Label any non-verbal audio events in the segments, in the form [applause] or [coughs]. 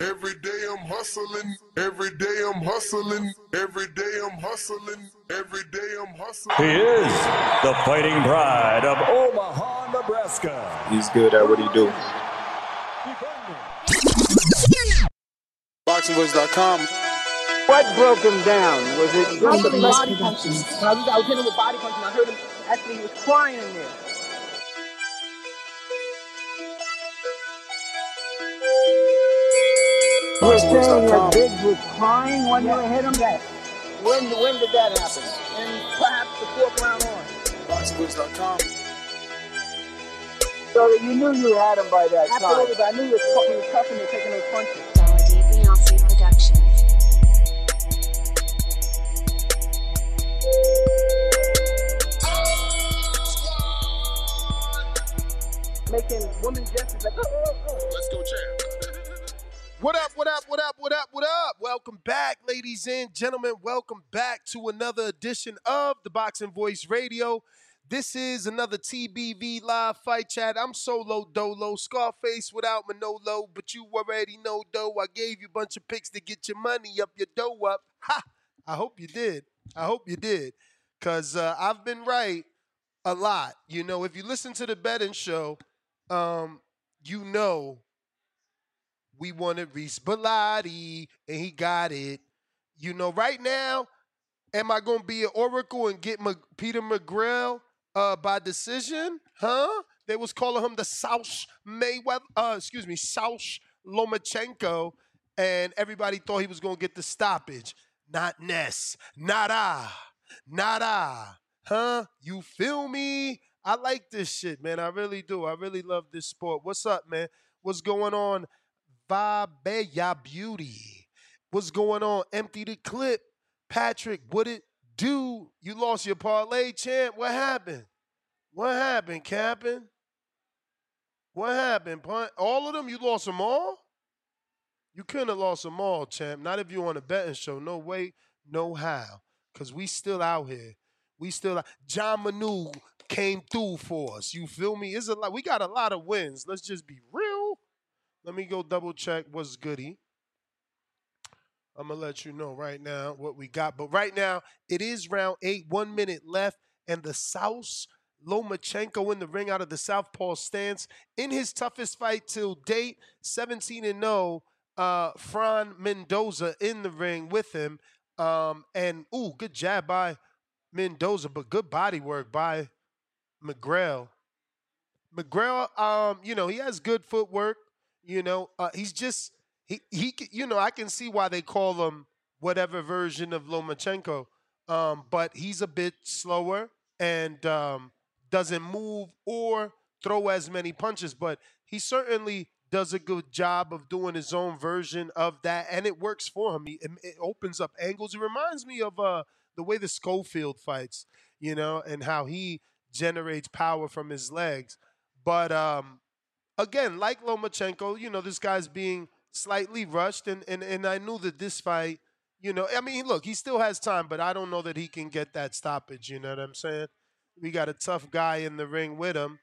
Every day I'm hustling, every day I'm hustling, every day I'm hustling, every day I'm hustling. He is the fighting pride of Omaha, Nebraska. He's good at what he do. BoxingVoice.com. What broke him down? Was it just the body punches? When I was, I was hitting him with body punches, I heard him actually he was crying in there. You were saying that Biggs was crying when you hit him? That When, when did that happen? And perhaps the fourth round on. BoxingVoice.com. So that you knew you had him by that Absolutely, time. but I knew he was, he was tough and they're taking those punches. Melody Beyonce Productions. Making women gestures like, oh, oh, oh. Let's go, champ. What up, what up, what up, what up, what up? Welcome back, ladies and gentlemen. Welcome back to another edition of the Boxing Voice Radio. This is another TBV live fight chat. I'm solo dolo, Scarface without Manolo, but you already know though. I gave you a bunch of picks to get your money up, your dough up. Ha! I hope you did. I hope you did. Cause uh, I've been right a lot. You know, if you listen to the betting show, um, you know we wanted Reece Bellotti, and he got it. You know, right now, am I going to be an oracle and get Mc- Peter McGrail uh, by decision? Huh? They was calling him the South Mayweather, uh, excuse me, South Lomachenko, and everybody thought he was going to get the stoppage. Not Ness, not I, not I. Huh? You feel me? I like this shit, man. I really do. I really love this sport. What's up, man? What's going on? Vabeya Beauty. What's going on? Empty the clip. Patrick, what it do? You lost your parlay, champ. What happened? What happened, Captain? What happened, punt? All of them? You lost them all? You couldn't have lost them all, champ. Not if you're on a betting show. No way, no how. Cause we still out here. We still John Manu came through for us. You feel me? It's a lot. We got a lot of wins. Let's just be real. Let me go double check what's goody. I'm gonna let you know right now what we got. But right now, it is round eight, one minute left, and the South Lomachenko in the ring out of the Southpaw stance in his toughest fight till date, 17 and 0. Uh, Fran Mendoza in the ring with him, um, and ooh, good jab by Mendoza, but good body work by McGrail. McGrail, um, you know, he has good footwork. You know, uh, he's just he he. You know, I can see why they call him whatever version of Lomachenko. Um, but he's a bit slower and um, doesn't move or throw as many punches. But he certainly does a good job of doing his own version of that, and it works for him. He, it, it opens up angles. It reminds me of uh, the way the Schofield fights, you know, and how he generates power from his legs. But um, again, like Lomachenko, you know, this guy's being slightly rushed, and, and, and I knew that this fight, you know, I mean, look, he still has time, but I don't know that he can get that stoppage. You know what I'm saying? We got a tough guy in the ring with him,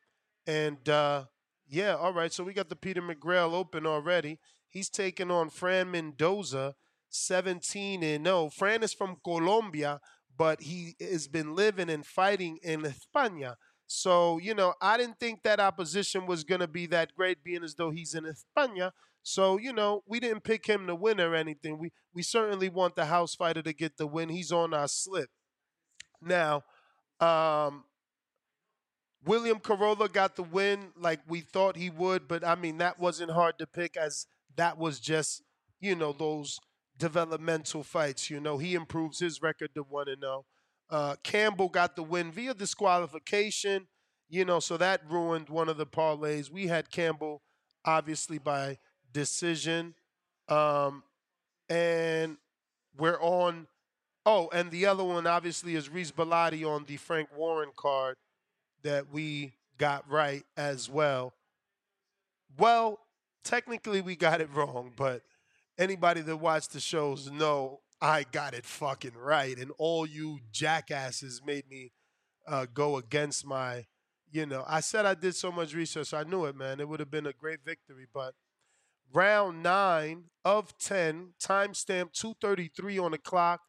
and uh, yeah, all right. So we got the Peter McGrail open already. He's taking on Fran Mendoza, 17 and 0. Fran is from Colombia, but he has been living and fighting in España. So, you know, I didn't think that opposition was going to be that great, being as though he's in España. So, you know, we didn't pick him to win or anything. We we certainly want the house fighter to get the win. He's on our slip. Now, um, William Crolla got the win like we thought he would, but I mean that wasn't hard to pick as that was just, you know, those developmental fights. You know, he improves his record to one and zero. Uh, Campbell got the win via disqualification. You know, so that ruined one of the parlays. We had Campbell obviously by decision, um, and we're on. Oh, and the other one obviously is Reece Bellotti on the Frank Warren card that we got right as well. Well, technically we got it wrong, but anybody that watched the shows know I got it fucking right, and all you jackasses made me uh, go against my. You know, I said I did so much research. I knew it, man. It would have been a great victory, but round nine of ten, timestamp two thirty three on the clock,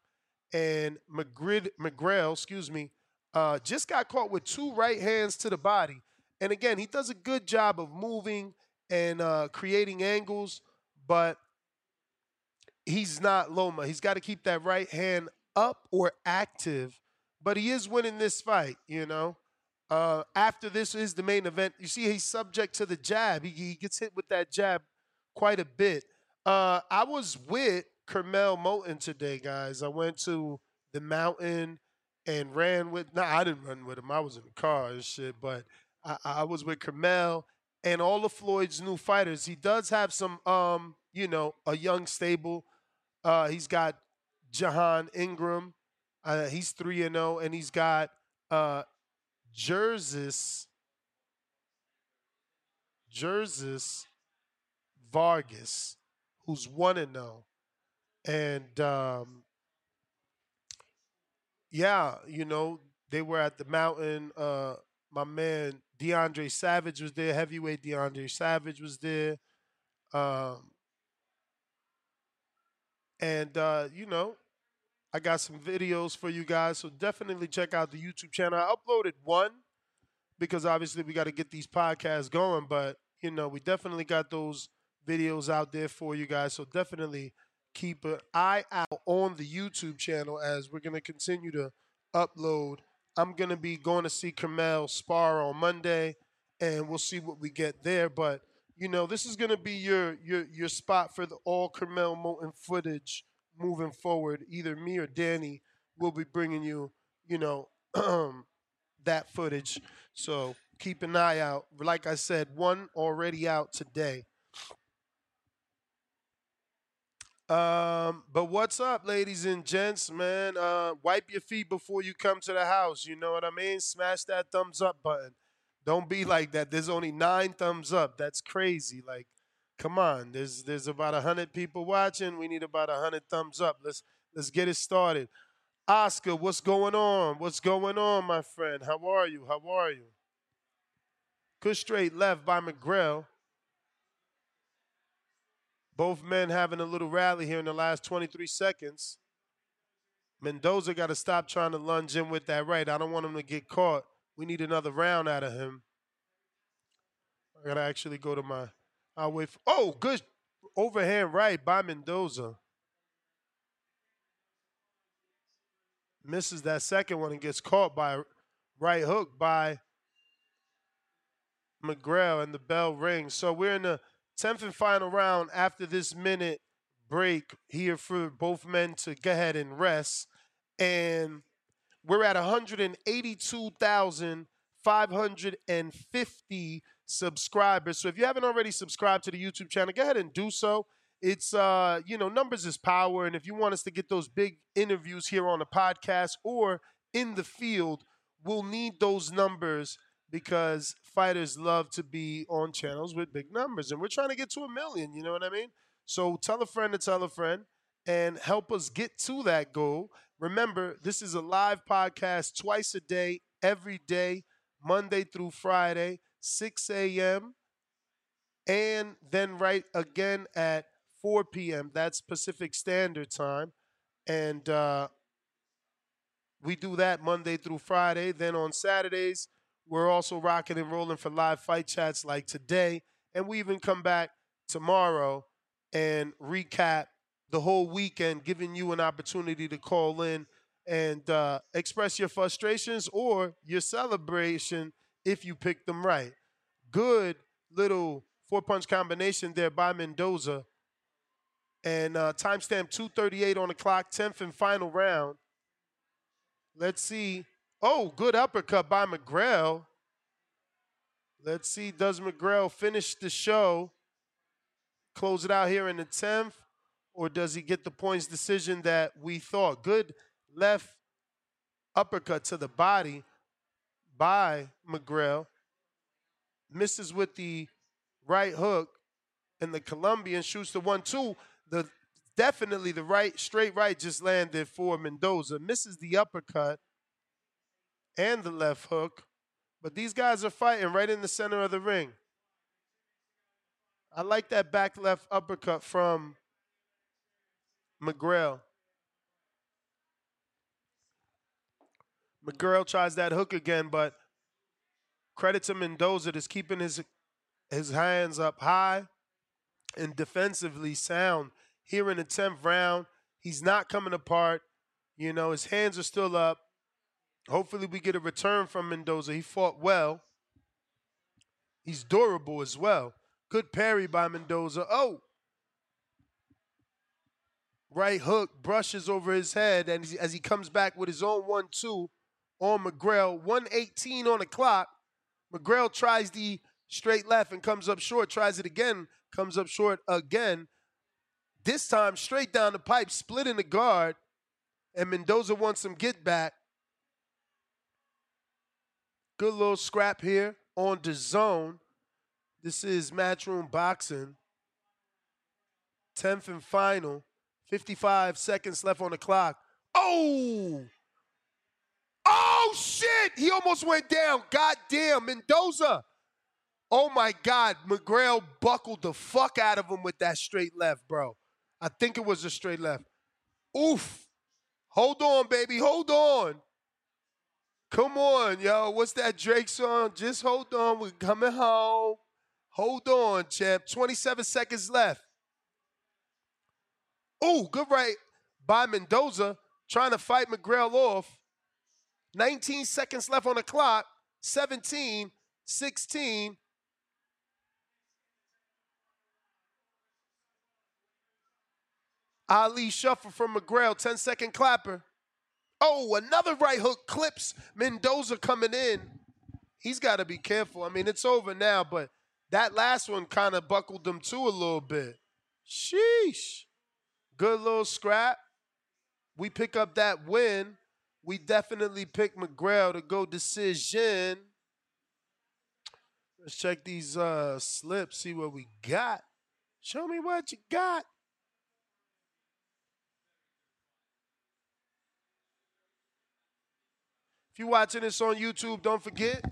and McGrid McGrail, excuse me, uh, just got caught with two right hands to the body. And again, he does a good job of moving and uh, creating angles, but he's not Loma. He's got to keep that right hand up or active, but he is winning this fight, you know. Uh, after this is the main event. You see, he's subject to the jab. He, he gets hit with that jab quite a bit. Uh, I was with Curmel Moton today, guys. I went to the mountain and ran with. No, nah, I didn't run with him. I was in the car and shit. But I, I was with Curmel and all of Floyd's new fighters. He does have some, um, you know, a young stable. Uh, he's got Jahan Ingram. Uh, he's three and zero, and he's got uh. Jersis Vargas, who's one and zero, and um, yeah, you know they were at the mountain. Uh, my man DeAndre Savage was there. Heavyweight DeAndre Savage was there. Um, and uh, you know, I got some videos for you guys, so definitely check out the YouTube channel. I uploaded one because obviously we got to get these podcasts going, but you know, we definitely got those videos out there for you guys. So definitely keep an eye out on the YouTube channel as we're going to continue to upload. I'm going to be going to see Curmel spar on Monday, and we'll see what we get there. But you know, this is going to be your your your spot for the all Curmel Moton footage moving forward. Either me or Danny will be bringing you, you know, [clears throat] that footage. So keep an eye out. Like I said, one already out today. Um, but what's up, ladies and gents, man? Uh, wipe your feet before you come to the house. You know what I mean? Smash that thumbs up button. Don't be like that. There's only nine thumbs up. That's crazy. Like, come on. There's there's about hundred people watching. We need about hundred thumbs up. Let's let's get it started. Oscar, what's going on? What's going on, my friend? How are you? How are you? Good straight left by McGrail. Both men having a little rally here in the last 23 seconds. Mendoza got to stop trying to lunge in with that right. I don't want him to get caught. We need another round out of him. I got to actually go to my. I'll wait. Oh, good overhand right by Mendoza. Misses that second one and gets caught by right hook by McGrail, and the bell rings. So we're in the 10th and final round after this minute break here for both men to go ahead and rest. And we're at 182,550 subscribers. So if you haven't already subscribed to the YouTube channel, go ahead and do so. It's uh, you know, numbers is power, and if you want us to get those big interviews here on the podcast or in the field, we'll need those numbers because fighters love to be on channels with big numbers, and we're trying to get to a million. You know what I mean? So tell a friend to tell a friend and help us get to that goal. Remember, this is a live podcast twice a day, every day, Monday through Friday, 6 a.m., and then right again at 4 p.m. That's Pacific Standard Time. And uh, we do that Monday through Friday. Then on Saturdays, We're also rocking and rolling for live fight chats like today. And we even come back tomorrow and recap the whole weekend, giving you an opportunity to call in and uh, express your frustrations or your celebration if you pick them right. Good little four punch combination there by Mendoza. And uh, timestamp 238 on the clock, 10th and final round. Let's see. Oh, good uppercut by McGrail. Let's see, does McGrail finish the show, close it out here in the 10th, or does he get the points decision that we thought? Good left uppercut to the body by McGrail. Misses with the right hook, and the Colombian shoots the one two. The definitely the right straight right just landed for Mendoza. Misses the uppercut and the left hook, but these guys are fighting right in the center of the ring. I like that back left uppercut from McGrail. McGrail tries that hook again, but credit to Mendoza that's keeping his his hands up high and defensively sound here in the 10th round. He's not coming apart. You know, his hands are still up. Hopefully, we get a return from Mendoza. He fought well. He's durable as well. Good parry by Mendoza. Oh! Right hook brushes over his head, and as he comes back with his own 1 2 on McGrail, 118 on the clock. McGrail tries the straight left and comes up short, tries it again, comes up short again. This time, straight down the pipe, splitting the guard, and Mendoza wants some get back. Good little scrap here on the zone. This is Matchroom Boxing. 10th and final. 55 seconds left on the clock. Oh! Oh, shit! He almost went down. God damn, Mendoza. Oh, my God. McGrail buckled the fuck out of him with that straight left, bro. I think it was a straight left. Oof. Hold on, baby. Hold on. Come on, yo. What's that Drake song? Just hold on. We're coming home. Hold on, champ. 27 seconds left. Oh, good right by Mendoza. Trying to fight McGrail off. 19 seconds left on the clock. 17, 16. Ali shuffle from McGrail. 10 second clapper. Oh, another right hook clips Mendoza coming in. He's got to be careful. I mean, it's over now, but that last one kind of buckled them too a little bit. Sheesh. Good little scrap. We pick up that win. We definitely pick McGrail to go decision. Let's check these uh, slips, see what we got. Show me what you got. If you're watching this on YouTube, don't forget,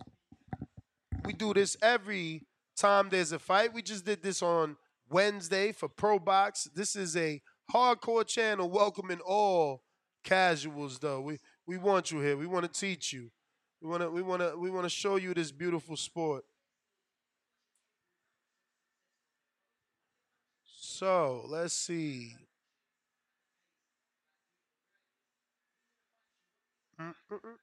we do this every time there's a fight. We just did this on Wednesday for Pro Box. This is a hardcore channel welcoming all casuals though. We we want you here. We want to teach you. We want to we want to we want to show you this beautiful sport. So, let's see. Mm-mm-mm.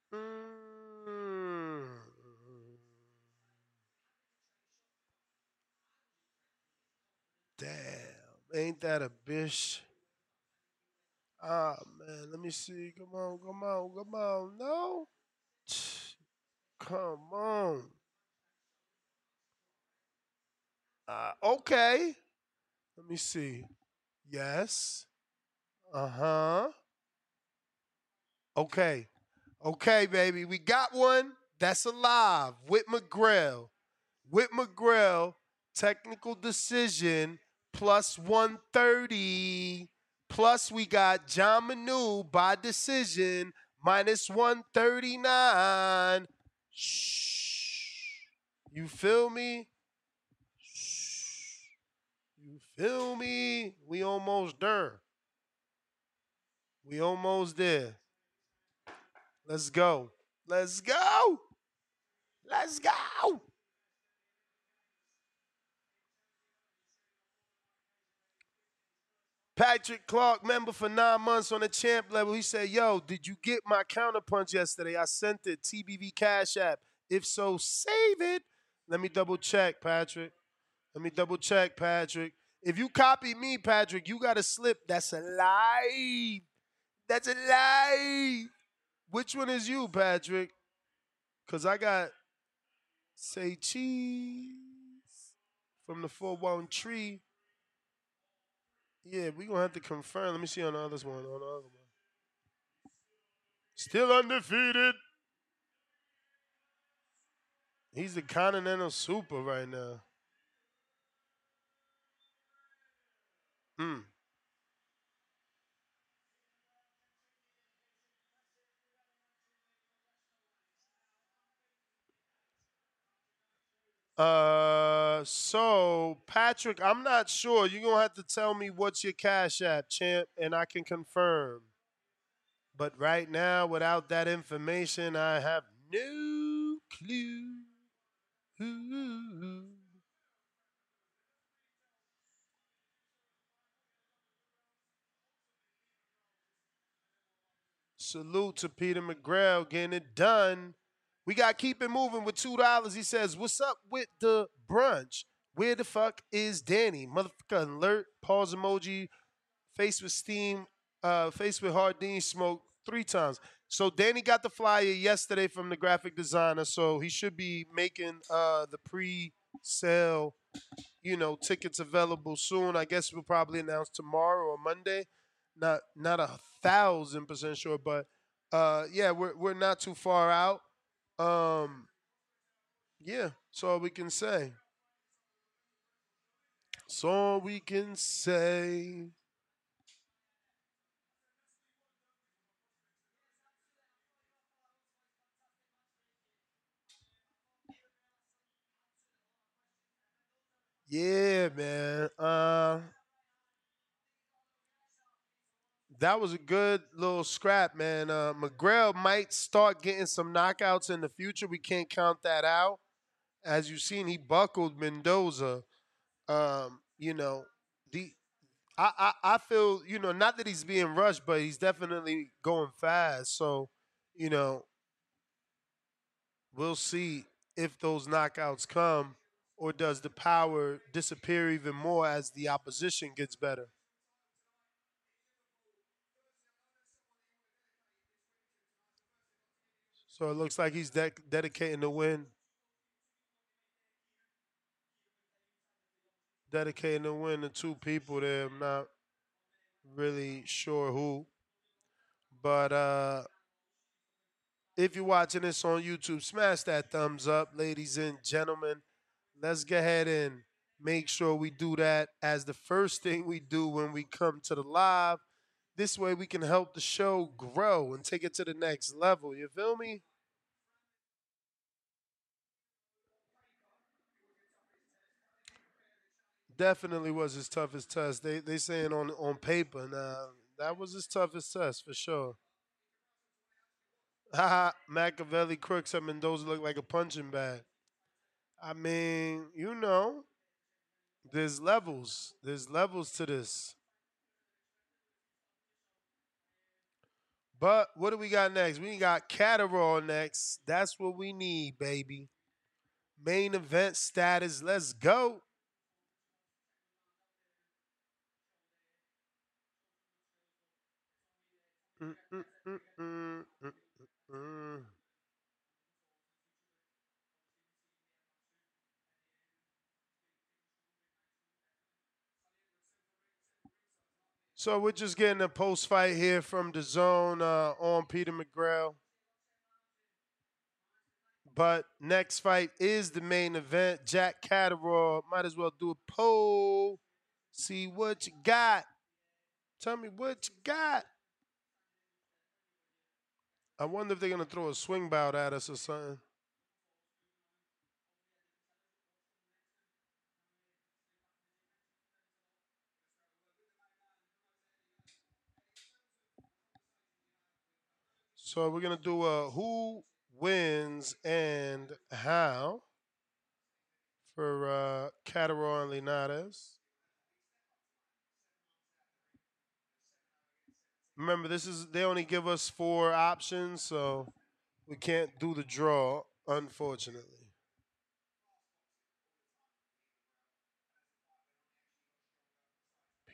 Damn, ain't that a bitch? Ah man, let me see. Come on, come on, come on. No, [sighs] come on. Uh, okay. Let me see. Yes. Uh huh. Okay. Okay, baby. We got one that's alive with McGrail. With McGrail, technical decision plus 130. Plus, we got John Manu by decision minus 139. Shh. You feel me? Shh. You feel me? We almost there. We almost there. Let's go. Let's go. Let's go. Patrick Clark, member for nine months on the champ level. He said, Yo, did you get my counterpunch yesterday? I sent it, TBV Cash App. If so, save it. Let me double check, Patrick. Let me double check, Patrick. If you copy me, Patrick, you got a slip. That's a lie. That's a lie. Which one is you, Patrick? Because I got say cheese from the 4 1 tree. Yeah, we gonna have to confirm. Let me see on the other one. On the other one. Still undefeated. He's the continental super right now. Hmm. Uh, so Patrick, I'm not sure. You're gonna have to tell me what's your cash app, champ, and I can confirm. But right now, without that information, I have no clue. Ooh. Salute to Peter McGrail getting it done. We got keep it moving with two dollars. He says, "What's up with the brunch? Where the fuck is Danny? Motherfucker alert. Pause emoji. Face with steam. Uh, face with Hardin smoke three times. So Danny got the flyer yesterday from the graphic designer. So he should be making uh, the pre-sale, you know, tickets available soon. I guess we'll probably announce tomorrow or Monday. Not not a thousand percent sure, but uh, yeah, we're we're not too far out. Um, yeah, so we can say. So we can say. Yeah, man. Uh, that was a good little scrap, man. Uh, McGrail might start getting some knockouts in the future. We can't count that out. As you've seen, he buckled Mendoza. Um, you know, the I, I I feel you know not that he's being rushed, but he's definitely going fast. So, you know, we'll see if those knockouts come, or does the power disappear even more as the opposition gets better. So it looks like he's de- dedicating the win. Dedicating the win to two people there. I'm not really sure who. But uh if you're watching this on YouTube, smash that thumbs up, ladies and gentlemen. Let's go ahead and make sure we do that as the first thing we do when we come to the live. This way we can help the show grow and take it to the next level. You feel me? Definitely was his toughest test. They they saying on on paper now that was his toughest test for sure. Haha, Machiavelli crooks at Mendoza look like a punching bag. I mean, you know, there's levels. There's levels to this. But what do we got next? We got Catterall next. That's what we need, baby. Main event status. Let's go. Mm, mm, mm, mm, mm, mm, mm. Mm, mm, mm, so we're just getting a post fight here from the zone uh, on Peter McGrail. But next fight is the main event. Jack Catterall. Might as well do a poll. See what you got. Tell me what you got. I wonder if they're gonna throw a swing bout at us or something. So we're gonna do a who wins and how for uh, and Linares. Remember, this is they only give us four options, so we can't do the draw, unfortunately.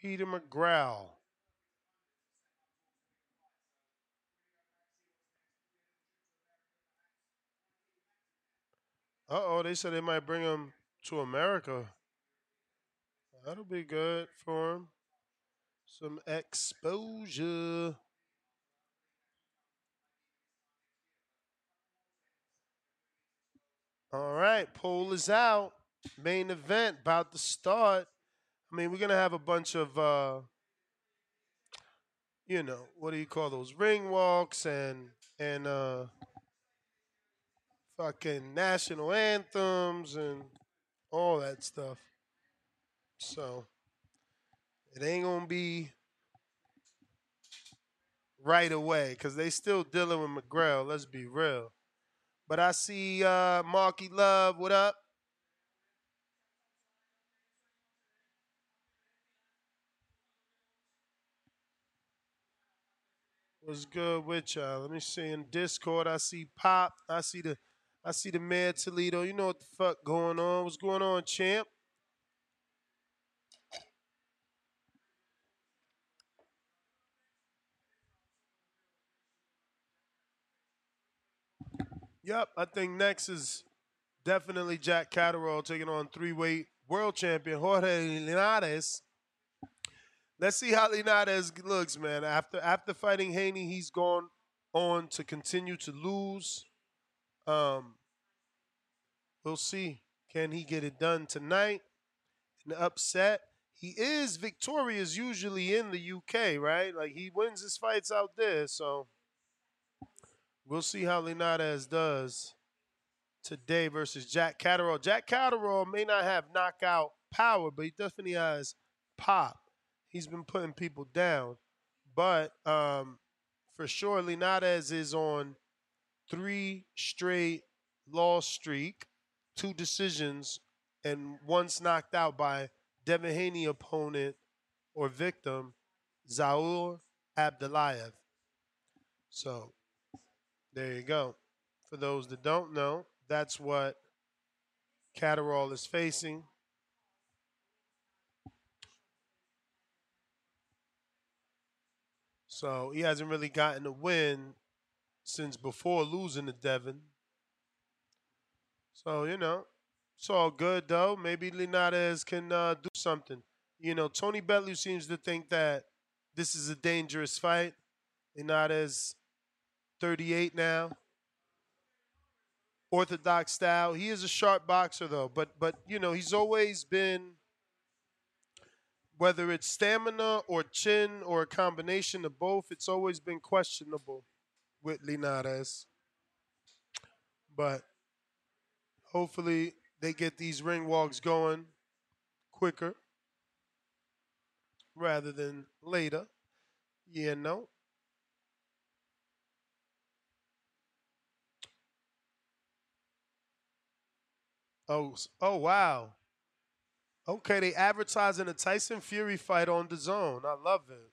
Peter McGrail. Uh oh, they said they might bring him to America. That'll be good for him. Some exposure. All right, poll is out. Main event about to start. I mean, we're gonna have a bunch of, uh, you know, what do you call those ring walks and and uh, fucking national anthems and all that stuff. So it ain't gonna be right away because they still dealing with McGrail. Let's be real. But I see uh, Marky Love. What up? What's good with y'all? Let me see in Discord. I see Pop. I see the I see the Mayor Toledo. You know what the fuck going on? What's going on, champ? Yep, I think next is definitely Jack Catterall taking on three-weight world champion Jorge Linares. Let's see how Linares looks, man. After after fighting Haney, he's gone on to continue to lose. Um, we'll see. Can he get it done tonight? An upset. He is victorious usually in the UK, right? Like he wins his fights out there, so we'll see how Linares does today versus Jack Catterall. Jack Catterall may not have knockout power, but he definitely has pop. He's been putting people down, but um, for sure, Linares is on three straight loss streak, two decisions, and once knocked out by Devin Haney opponent or victim, Zaur Abdulayev. So there you go. For those that don't know, that's what Catterall is facing. So he hasn't really gotten a win since before losing to Devin. So, you know, it's all good though. Maybe Linares can uh, do something. You know, Tony Bellew seems to think that this is a dangerous fight. Linares 38 now. Orthodox style. He is a sharp boxer though, but but you know, he's always been whether it's stamina or chin or a combination of both, it's always been questionable with Linares. But hopefully they get these ring walks going quicker rather than later. Yeah, know. Oh, oh wow. Okay, they advertising a Tyson Fury fight on the zone. I love it.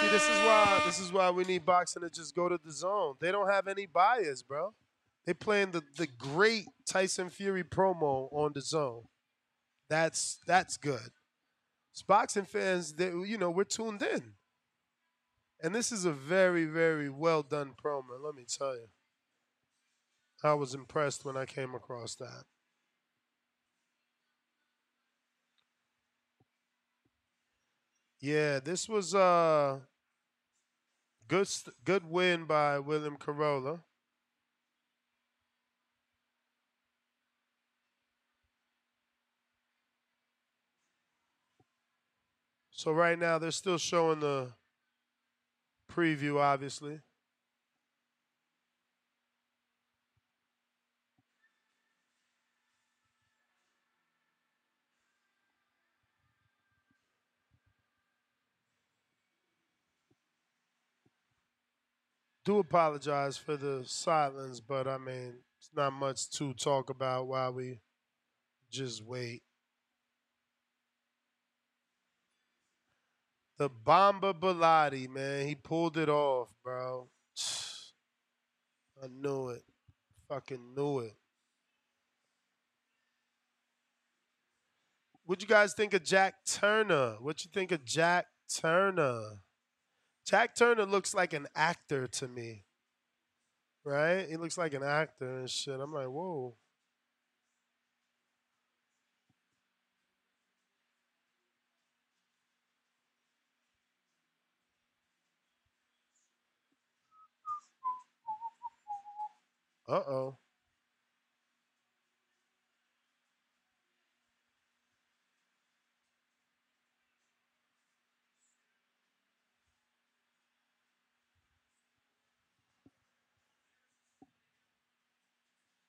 See, this is why this is why we need boxing to just go to the zone. They don't have any bias, bro. They playing the, the great Tyson Fury promo on the zone. That's that's good. It's boxing fans, they, you know, we're tuned in. And this is a very, very well done promo, let me tell you. I was impressed when I came across that. Yeah, this was a good good win by William Crolla. So right now they're still showing the preview, obviously. Do apologize for the silence, but I mean, it's not much to talk about while we just wait. The Bomba Bellotti, man, he pulled it off, bro. [sighs] I knew it. Fucking knew it. What you guys think of Jack Turner? What you think of Jack Turner? Jack Turner looks like an actor to me. Right? He looks like an actor and shit. I'm like, whoa. Uh oh.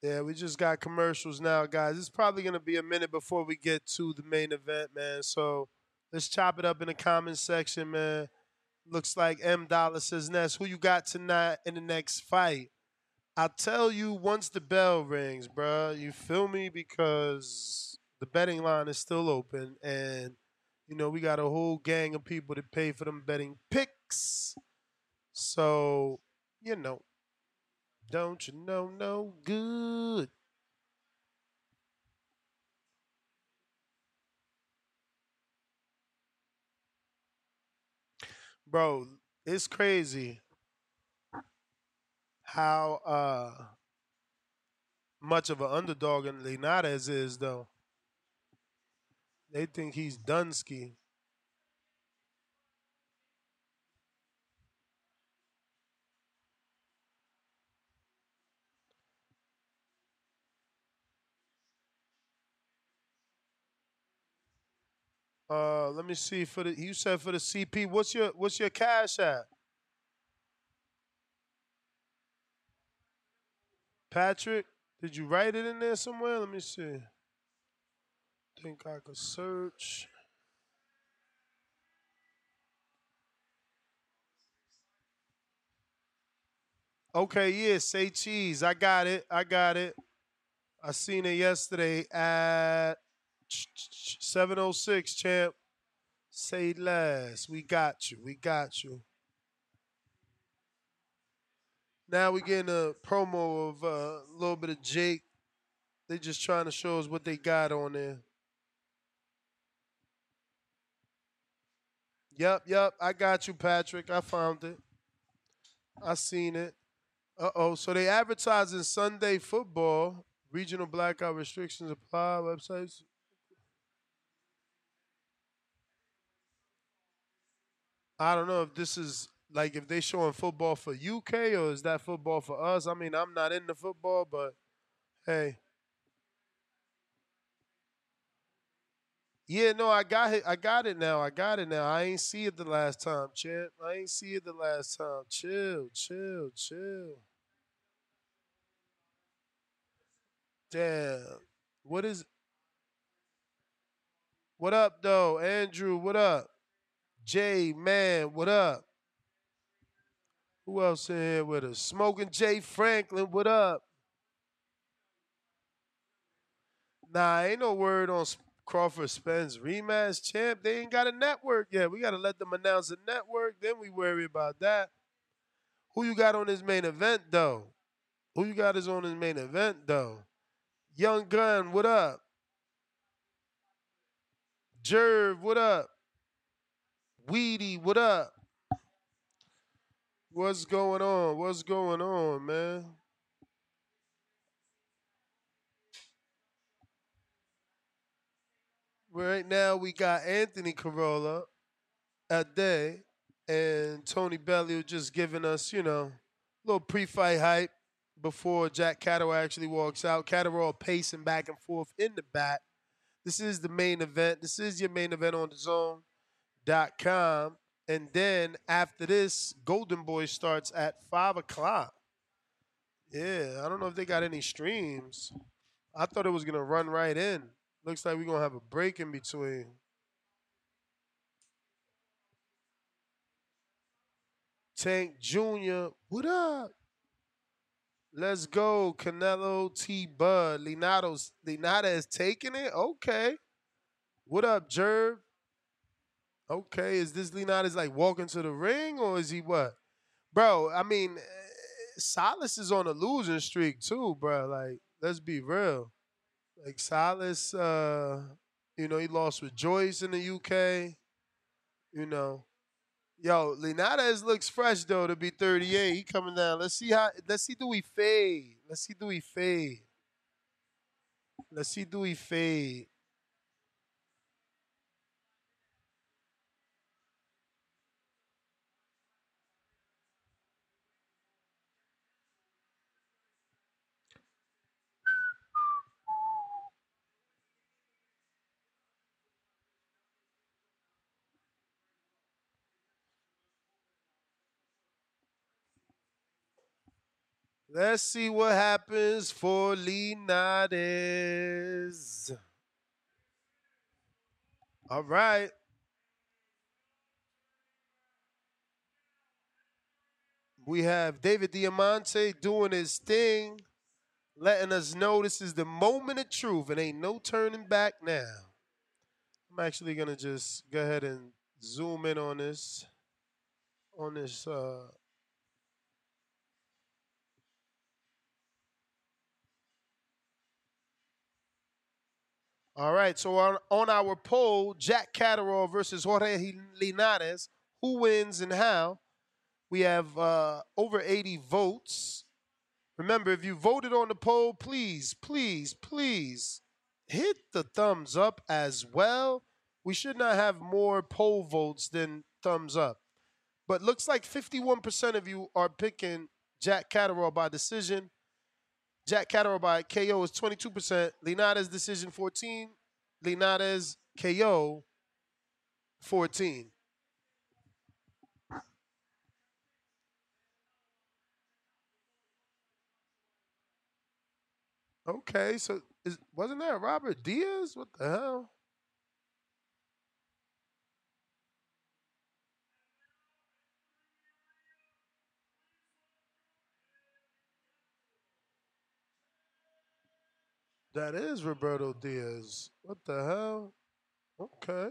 Yeah, we just got commercials now, guys. It's probably gonna be a minute before we get to the main event, man. So let's chop it up in the comments section, man. Looks like M Dollar says next. Who you got tonight in the next fight? I'll tell you once the bell rings, bruh. You feel me? Because the betting line is still open, and you know we got a whole gang of people that pay for them betting picks. So you know, don't you know no good? Bro, it's crazy how uh much of an underdog in Linares is though. They think he's Dunsky. Uh, let me see for the you said for the CP. What's your what's your cash at? Patrick, did you write it in there somewhere? Let me see. Think I could search. Okay, yeah, say cheese. I got it. I got it. I seen it yesterday at 706, champ. Say less. We got you. We got you. Now we getting a promo of uh, a little bit of Jake. They just trying to show us what they got on there. Yep, yep. I got you, Patrick. I found it. I seen it. Uh oh. So they advertising Sunday football. Regional blackout restrictions apply. Websites. I don't know if this is like if they showing football for UK or is that football for us? I mean, I'm not into football, but hey. Yeah, no, I got it. I got it now. I got it now. I ain't see it the last time, champ. I ain't see it the last time. Chill, chill, chill. Damn. What is What up though? Andrew, what up? Jay, man, what up? Who else in here with us? Smoking Jay Franklin, what up? Nah, ain't no word on Crawford Spence rematch champ. They ain't got a network yet. We got to let them announce a network, then we worry about that. Who you got on his main event though? Who you got is on his main event though? Young Gun, what up? Jerv, what up? Weedy, what up? What's going on? What's going on, man? Right now we got Anthony Crolla, Ade, and Tony Bellew just giving us, you know, a little pre-fight hype before Jack Catterall actually walks out. Catterall pacing back and forth in the back. This is the main event. This is your main event on the zone.com. And then after this, Golden Boy starts at 5 o'clock. Yeah, I don't know if they got any streams. I thought it was going to run right in. Looks like we're going to have a break in between. Tank Jr., what up? Let's go, Canelo T Bud. Linado's Linada is taking it? Okay. What up, Jerv? Okay, is this Linada's like walking to the ring or is he what? Bro, I mean, eh, Salas is on a losing streak too, bro. Like, let's be real. Like Salas, uh, you know, he lost with Joyce in the UK. You know. Yo, Linares looks fresh though to be 38. He coming down. Let's see how let's see do we fade. Let's see do we fade. Let's see do we fade. Let's see what happens for Linares. All right. We have David Diamante doing his thing, letting us know this is the moment of truth. It ain't no turning back now. I'm actually gonna just go ahead and zoom in on this, on this uh, All right, so on, on our poll, Jack Catterall versus Jorge Linares, who wins and how? We have uh, over 80 votes. Remember, if you voted on the poll, please, please, please hit the thumbs up as well. We should not have more poll votes than thumbs up. But looks like 51% of you are picking Jack Catterall by decision. Jack Catterall by KO is 22%. Linares decision 14. Linares KO 14. Okay, so is, wasn't that Robert Diaz? What the hell? That is Roberto Diaz. What the hell? Okay.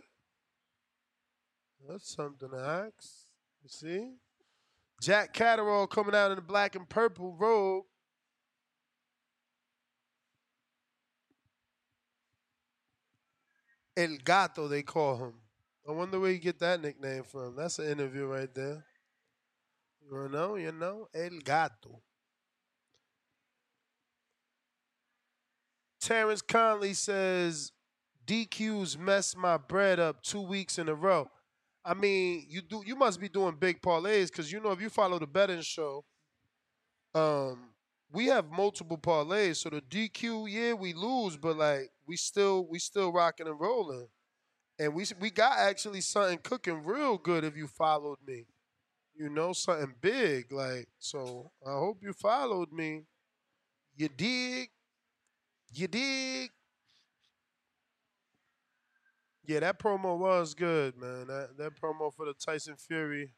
That's something to ask. You see? Jack Catterall coming out in the black and purple robe. El Gato, they call him. I wonder where you get that nickname from. That's an interview right there. You know, you know, El Gato. Terrence Conley says DQ's messed my bread up two weeks in a row. I mean, you do you must be doing big parlays because you know if you follow the betting show, um, we have multiple parlays. So the DQ, yeah, we lose, but like we still we still rocking and rolling, and we we got actually something cooking real good. If you followed me, you know something big. Like so, I hope you followed me. You dig? You dig? Yeah, that promo was good, man. That that promo for the Tyson Fury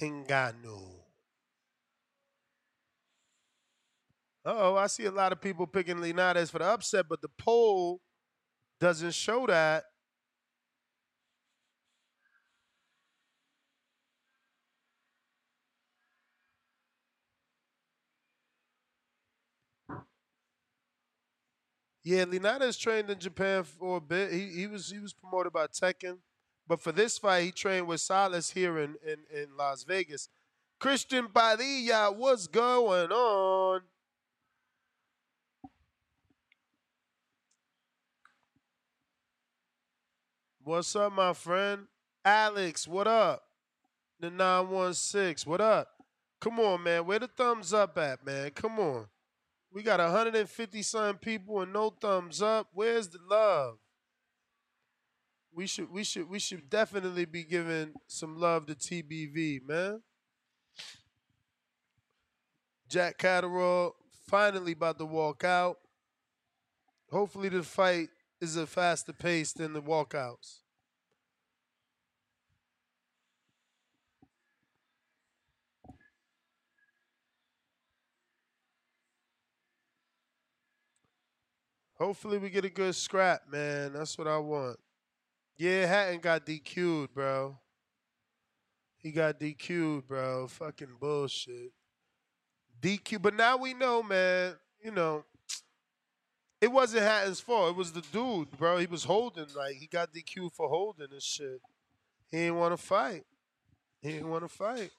Ngannou. oh, I see a lot of people picking Linares for the upset, but the poll doesn't show that. Yeah, Linares trained in Japan for a bit. He he was he was promoted by Teiken, but for this fight, he trained with Salas here in in, in Las Vegas. Christian Padilla, what's going on? What's up, my friend? Alex, what up? The 916, what up? Come on, man. Where the thumbs up at, man? Come on. We got 150 some people and no thumbs up. Where's the love? We should we should we should definitely be giving some love to TBV, man. Jack Catterall finally about to walk out. Hopefully the fight is a faster pace than the walkouts. Hopefully we get a good scrap, man. That's what I want. Yeah, Hatton got DQ'd, bro. He got DQ'd, bro. Fucking bullshit. DQ, but now we know, man. You know, [tsk] it wasn't Hatton's fault. It was the dude, bro. He was holding, like he got DQ'd for holding and shit. He didn't want to fight. He didn't want to fight.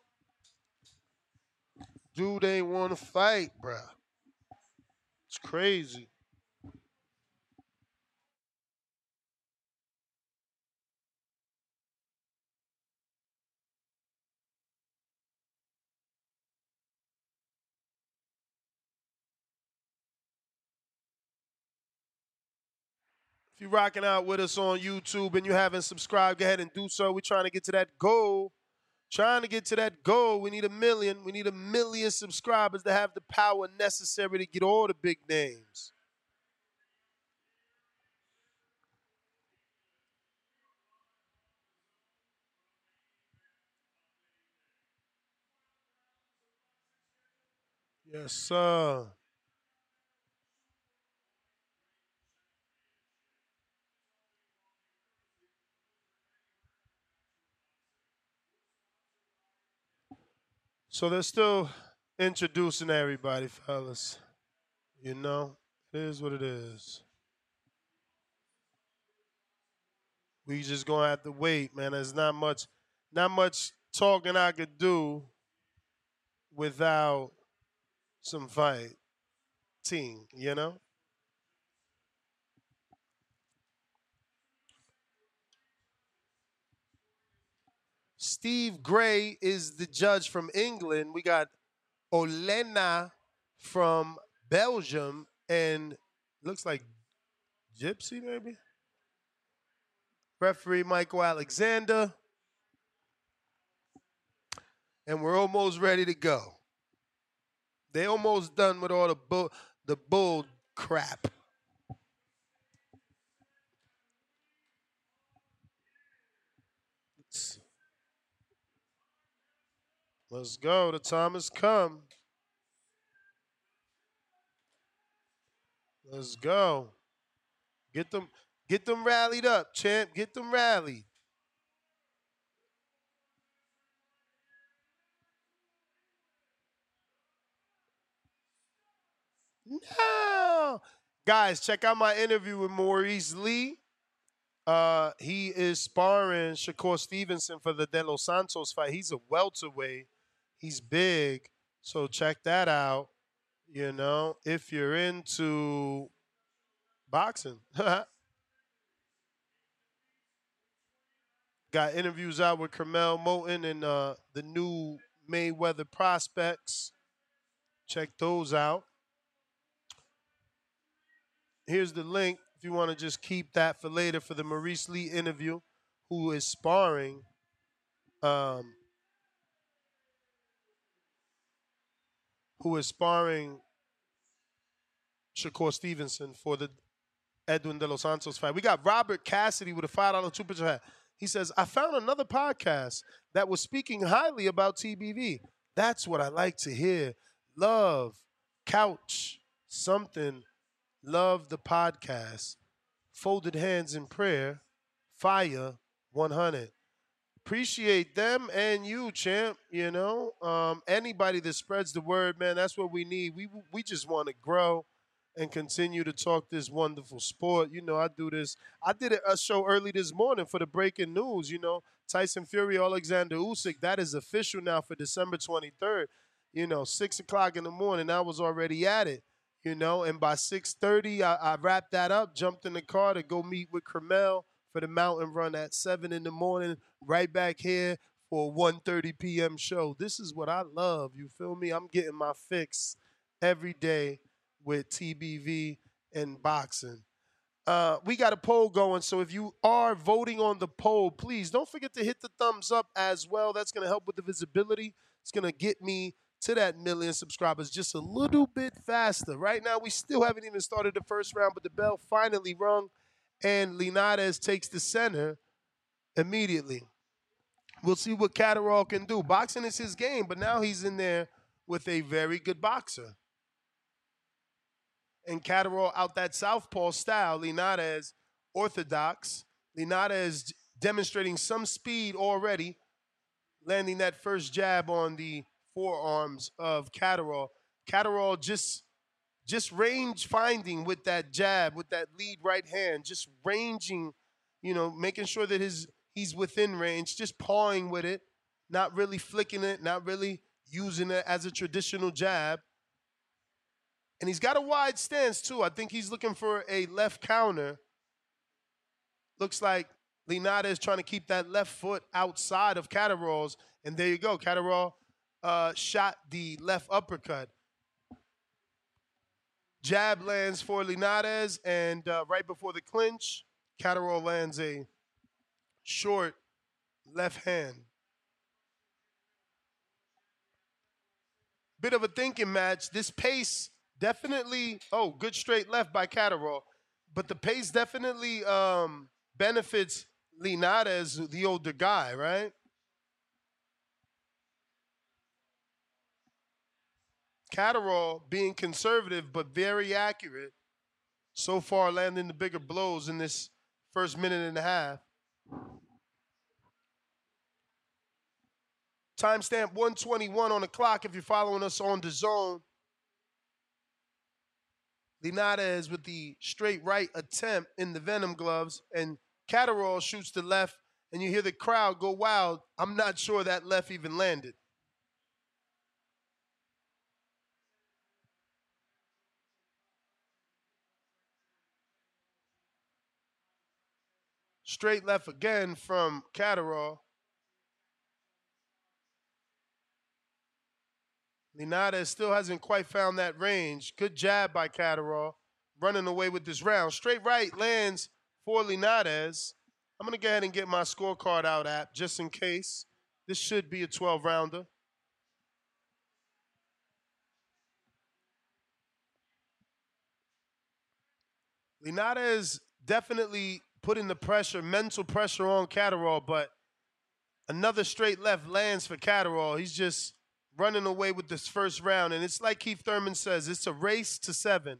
Dude ain't want to fight, bro. It's crazy. You're rocking out with us on YouTube and you haven't subscribed, go ahead and do so. We're trying to get to that goal. Trying to get to that goal. We need a million. We need a million subscribers to have the power necessary to get all the big names. Yes, sir. So they're still introducing everybody, fellas. You know, it is what it is. We just gonna have to wait, man. There's not much, not much talking I could do without some fighting. You know. Steve Gray is the judge from England. We got Olena from Belgium and looks like Gypsy maybe. Referee Michael Alexander. And we're almost ready to go. They almost done with all the bull the bull crap. Let's go. The time has come. Let's go. Get them, get them rallied up, champ. Get them rallied. No. Guys, check out my interview with Maurice Lee. Uh, he is sparring Shakur Stevenson for the De Los Santos fight. He's a welterweight. He's big. So check that out. You know, if you're into boxing. [laughs] Got interviews out with Curmel Moton and uh, the new Mayweather prospects. Check those out. Here's the link if you want to just keep that for later for the Maurice Lee interview, who is sparring um, who is sparring Shakur Stevenson for the Edwin De Los Santos fight. We got Robert Cassidy with a $5 two picture hat. He says, I found another podcast that was speaking highly about TBV. That's what I like to hear. Love, couch, something. Love the podcast. Folded hands in prayer. Fire 100 appreciate them and you, champ. You know, um, anybody that spreads the word, man, that's what we need. We we just want to grow and continue to talk this wonderful sport. You know, I do this. I did a show early this morning for the breaking news. You know, Tyson Fury, Alexander Usyk. That is official now for December twenty third. You know, six o'clock in the morning. I was already at it. You know, and by six thirty, I, I wrapped that up. Jumped in the car to go meet with Curmel for the mountain run at seven in the morning, right back here for a 1.30 p.m. show. This is what I love. You feel me? I'm getting my fix every day with TBV and boxing. Uh, we got a poll going, so if you are voting on the poll, please don't forget to hit the thumbs up as well. That's going to help with the visibility. It's going to get me to that million subscribers just a little bit faster. Right now, we still haven't even started the first round, but the bell finally rung and Linares takes the center immediately. We'll see what Catterall can do. Boxing is his game, but now he's in there with a very good boxer. and Catterall out that southpaw style. Linares orthodox. Linares demonstrating some speed already, landing that first jab on the forearms of Catterall. Catterall just just range finding with that jab, with that lead right hand, just ranging, you know, making sure that his he's within range, just pawing with it, not really flicking it, not really using it as a traditional jab. And he's got a wide stance too. I think he's looking for a left counter. Looks like Linares trying to keep that left foot outside of Catterall's. And there you go. Catterall uh, shot the left uppercut. Jab lands for Linares, and uh, right before the clinch, Catterall lands a short left hand. Bit of a thinking match. This pace definitely, oh, good straight left by Catterall, but the pace definitely um, benefits Linares, the older guy, right? Catterall being conservative but very accurate so far, landing the bigger blows in this first minute and a half. Timestamp 121 on the clock if you're following us on the DAZN. Linares with the straight right attempt in the Venum gloves, and Catterall shoots the left, and you hear the crowd go wild. I'm not sure that left even landed. Straight left again from Catterall. Linares still hasn't quite found that range. Good jab by Catterall. Running away with this round. Straight right lands for Linares. I'm going to go ahead and get my scorecard out app just in case. This should be a 12 rounder. Linares definitely putting the pressure, mental pressure on Catterall, but another straight left lands for Catterall. He's just running away with this first round. And it's like Keith Thurman says, it's a race to seven.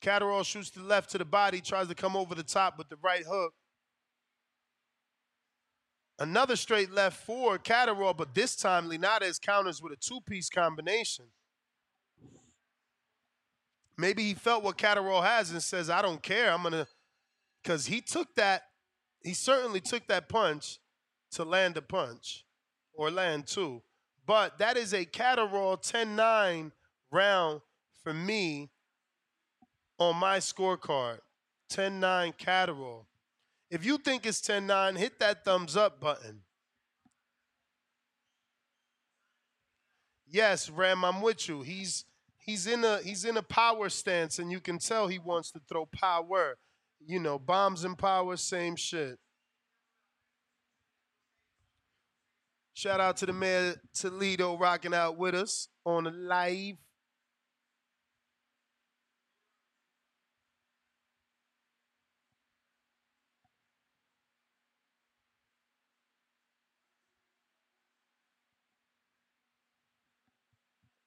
Catterall shoots the left to the body, tries to come over the top with the right hook. Another straight left for Catterall, but this time Linares counters with a two-piece combination. Maybe he felt what Catterall has and says, I don't care. I'm going to because he took that, he certainly took that punch to land a punch or land two. But that is a Catterall 10 9 round for me on my scorecard. 10 9 Catterall. If you think it's 10 9, hit that thumbs up button. Yes, Ram, I'm with you. He's he's in a he's in a power stance, and you can tell he wants to throw power you know, bombs and power, same shit. Shout out to the mayor Toledo rocking out with us on the live.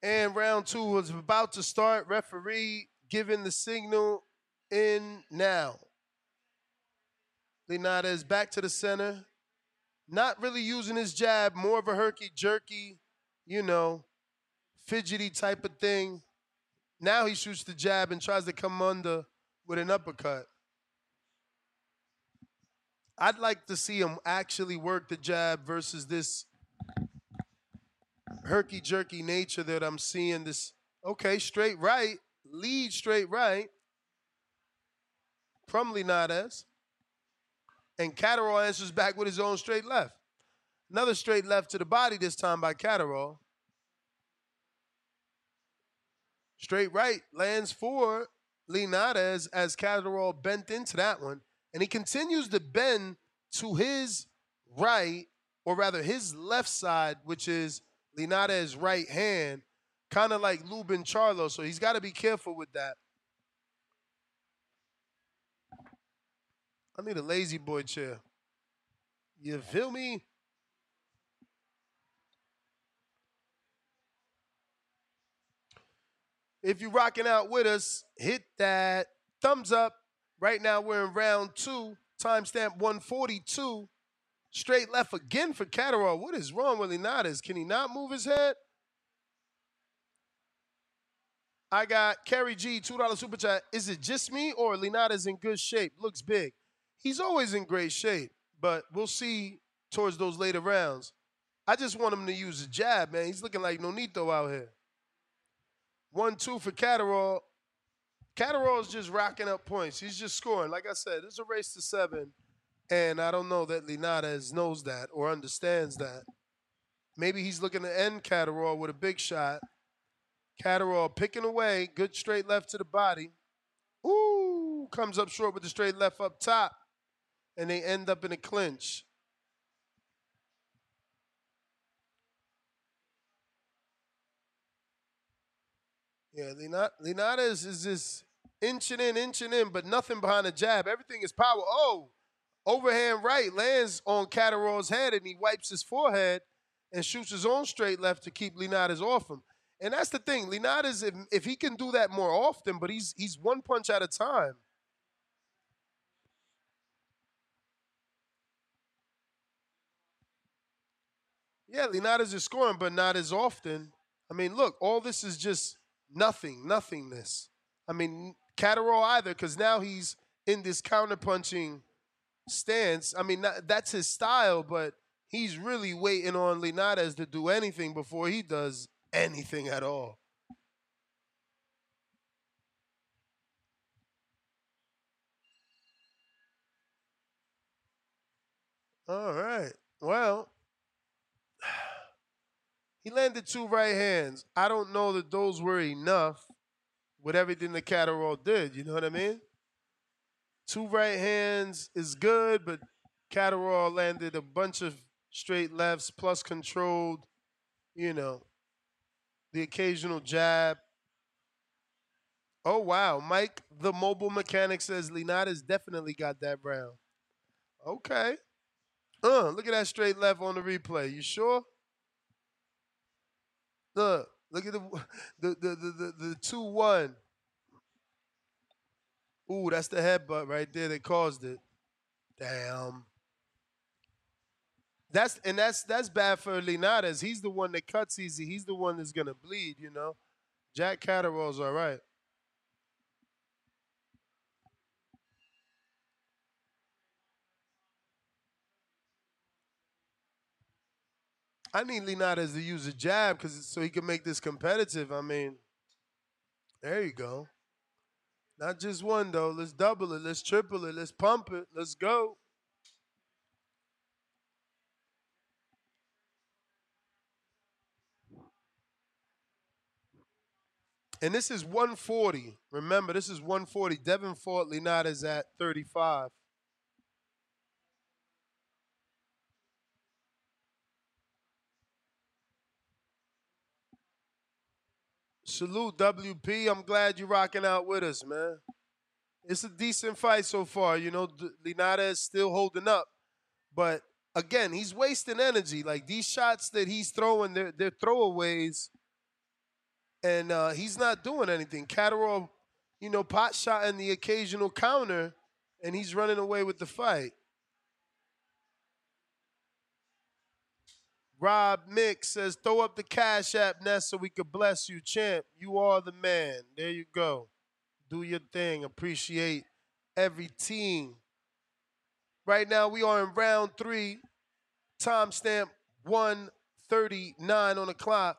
And round two was about to start. Referee giving the signal in now. Linares back to the center. Not really using his jab, more of a herky jerky, you know, fidgety type of thing. Now he shoots the jab and tries to come under with an uppercut. I'd like to see him actually work the jab versus this herky jerky nature that I'm seeing. This, okay, straight right, lead straight right from Linares. And Catterall answers back with his own straight left. Another straight left to the body, this time by Catterall. Straight right lands for Linares as Catterall bent into that one. And he continues to bend to his right, or rather his left side, which is Linares' right hand, kind of like Lubin Charlo. So he's got to be careful with that. I need a lazy boy chair. You feel me? If you're rocking out with us, hit that thumbs up. Right now we're in round two, timestamp 142. Straight left again for Catterall. What is wrong with Linares? Can he not move his head? I got Kerry G, $2 super chat. Is it just me or Linares in good shape? Looks big. He's always in great shape, but we'll see towards those later rounds. I just want him to use a jab, man. He's looking like Nonito out here. One, two for Catterall. Catterall's just racking up points. He's just scoring. Like I said, it's a race to seven. And I don't know that Linares knows that or understands that. Maybe he's looking to end Catterall with a big shot. Catterall picking away, good straight left to the body. Ooh, comes up short with the straight left up top. And they end up in a clinch. Yeah, Linares is just inching in, inching in, but nothing behind the jab. Everything is power. Oh, overhand right lands on Catterall's head, and he wipes his forehead and shoots his own straight left to keep Linares off him. And that's the thing, Linares, if, if he can do that more often, but he's he's one punch at a time. Yeah, Linares is scoring, but not as often. I mean, look, all this is just nothing, nothingness. I mean, Catterall either, because now he's in this counterpunching stance. I mean, that's his style, but he's really waiting on Linares to do anything before he does anything at all. All right. Well, he landed two right hands. I don't know that those were enough with everything the Catterall did. You know what I mean? Two right hands is good, but Catterall landed a bunch of straight lefts plus controlled, you know, the occasional jab. Oh wow, Mike the mobile mechanic says Linares definitely got that round. Okay. Uh, look at that straight left on the replay. You sure? Look, look at the [laughs] the the the, the, the two one. Ooh, that's the headbutt right there that caused it. Damn. That's and that's that's bad for Linares. He's the one that cuts easy. He's the one that's gonna bleed. You know, Jack Catterall's all right. I need Linares to use a jab because so he can make this competitive. I mean, there you go. Not just one though. Let's double it. Let's triple it. Let's pump it. Let's go. And this is 140. Remember, this is 140. Devin Fort Linares at 35. Salute WP. I'm glad you're rocking out with us, man. It's a decent fight so far. You know, Linares still holding up. But again, he's wasting energy. Like these shots that he's throwing, they're, they're throwaways. And uh, he's not doing anything. Catterall, you know, pot shot and the occasional counter, and he's running away with the fight. Rob Mick says, throw up the Cash App, Ness, so we could bless you, champ. You are the man. There you go. Do your thing. Appreciate every team. Right now, we are in round three. Timestamp 139 on the clock.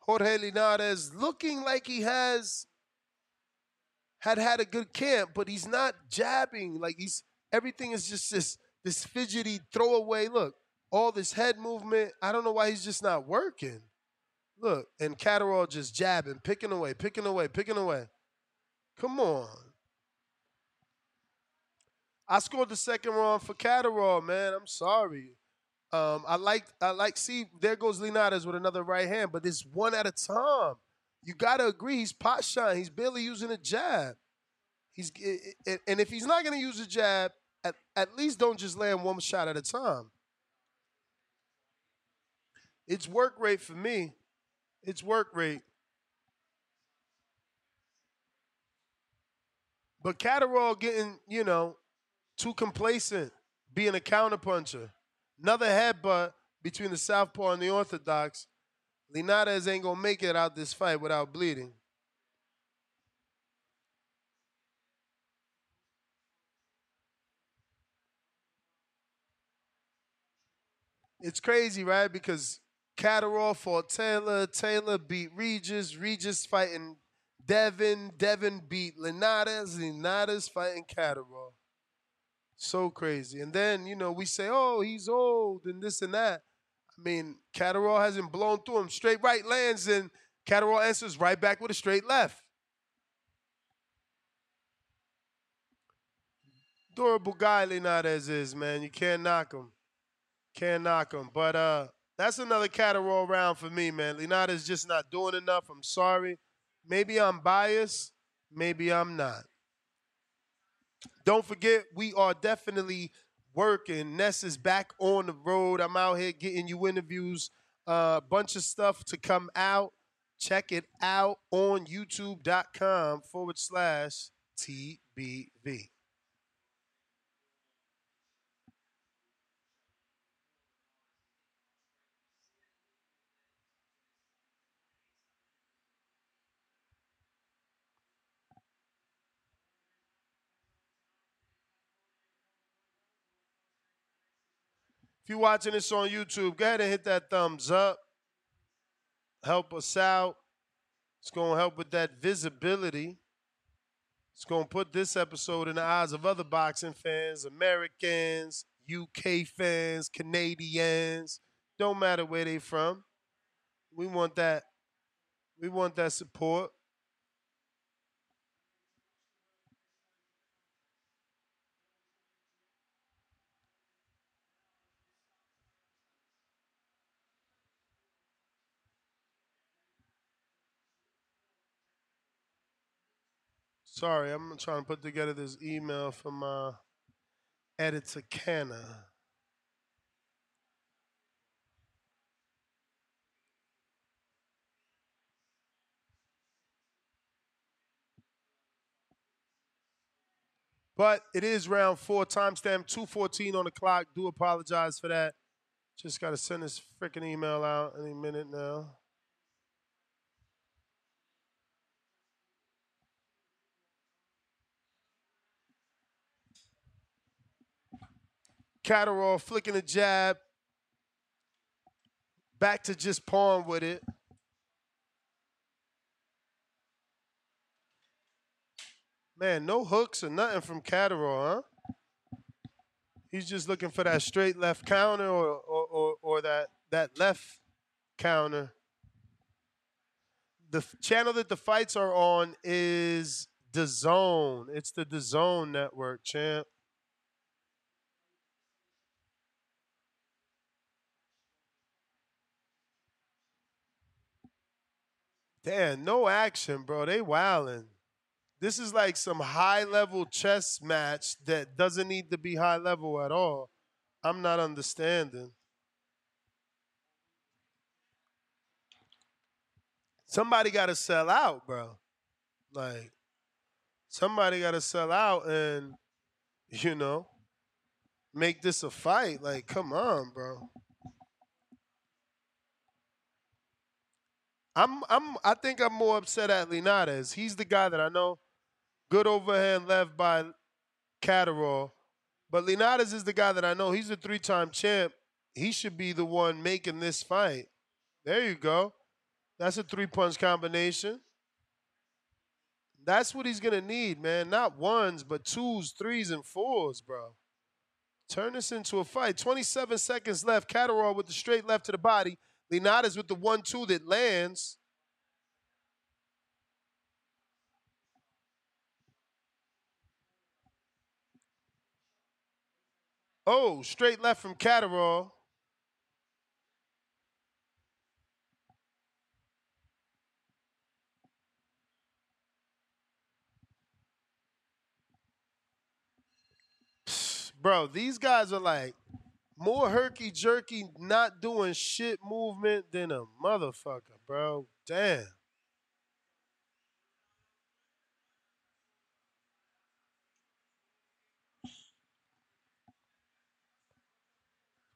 Jorge Linares looking like he has had had a good camp, but he's not jabbing. Like he's everything is just this this fidgety throwaway look all this head movement. I don't know why he's just not working. Look, and Catterall just jabbing, picking away, picking away, picking away. Come on. I scored the second round for Catterall, man. I'm sorry. Um, I like, I like. See, there goes Linares with another right hand, but it's one at a time. You gotta agree, he's pot shot. He's barely using a jab. He's, and if he's not gonna use a jab, at, at least don't just land one shot at a time. It's work rate for me. It's work rate. But Catterall getting, you know, too complacent, being a counterpuncher. Another headbutt between the Southpaw and the Orthodox. Linares ain't gonna make it out this fight without bleeding. It's crazy, right? Because Catterall fought Taylor, Taylor beat Regis, Regis fighting Devin, Devin beat Linares, Linares fighting Catterall. So crazy. And then, you know, we say, oh, he's old and this and that. I mean, Catterall hasn't blown through him. Straight right lands and Catterall answers right back with a straight left. Durable guy Linares is, man. You can't knock him. Can't knock him. But uh that's another Catterall round for me, man. Linares just not doing enough. I'm sorry. Maybe I'm biased. Maybe I'm not. Don't forget, we are definitely working. Ness is back on the road. I'm out here getting you interviews, a uh, bunch of stuff to come out. Check it out on youtube.com forward slash TBV. You're watching this on YouTube, go ahead and hit that thumbs up. Help us out. It's going to help with that visibility. It's going to put this episode in the eyes of other boxing fans, Americans, UK fans, Canadians. Don't matter where they from. We want that. We want that support. Sorry, I'm trying to put together this email from my editor, Canna. But it is round four, timestamp 214 on the clock. Do apologize for that. Just got to send this freaking email out any minute now. Catterall flicking a jab. Back to just pawn with it. Man, no hooks or nothing from Catterall, huh? He's just looking for that straight left counter or, or, or, or that, that left counter. The channel that the fights are on is the DAZN. It's the the DAZN network, champ. Damn, no action, bro. They wildin'. This is like some high level chess match that doesn't need to be high level at all. I'm not understanding. Somebody got to sell out, bro. Like, somebody got to sell out and, you know, make this a fight. Like, come on, bro. I'm I'm I think I'm more upset at Linares. He's the guy that I know. Good overhand left by Catterall. But Linares is the guy that I know. He's a three-time champ. He should be the one making this fight. There you go. That's a three-punch combination. That's what he's gonna need, man. Not ones, but twos, threes, and fours, bro. Turn this into a fight. 27 seconds left. Catterall with the straight left to the body. Linares with the one-two that lands. Oh, straight left from Catterall. Bro, these guys are like more herky jerky, not doing shit movement than a motherfucker, bro. Damn.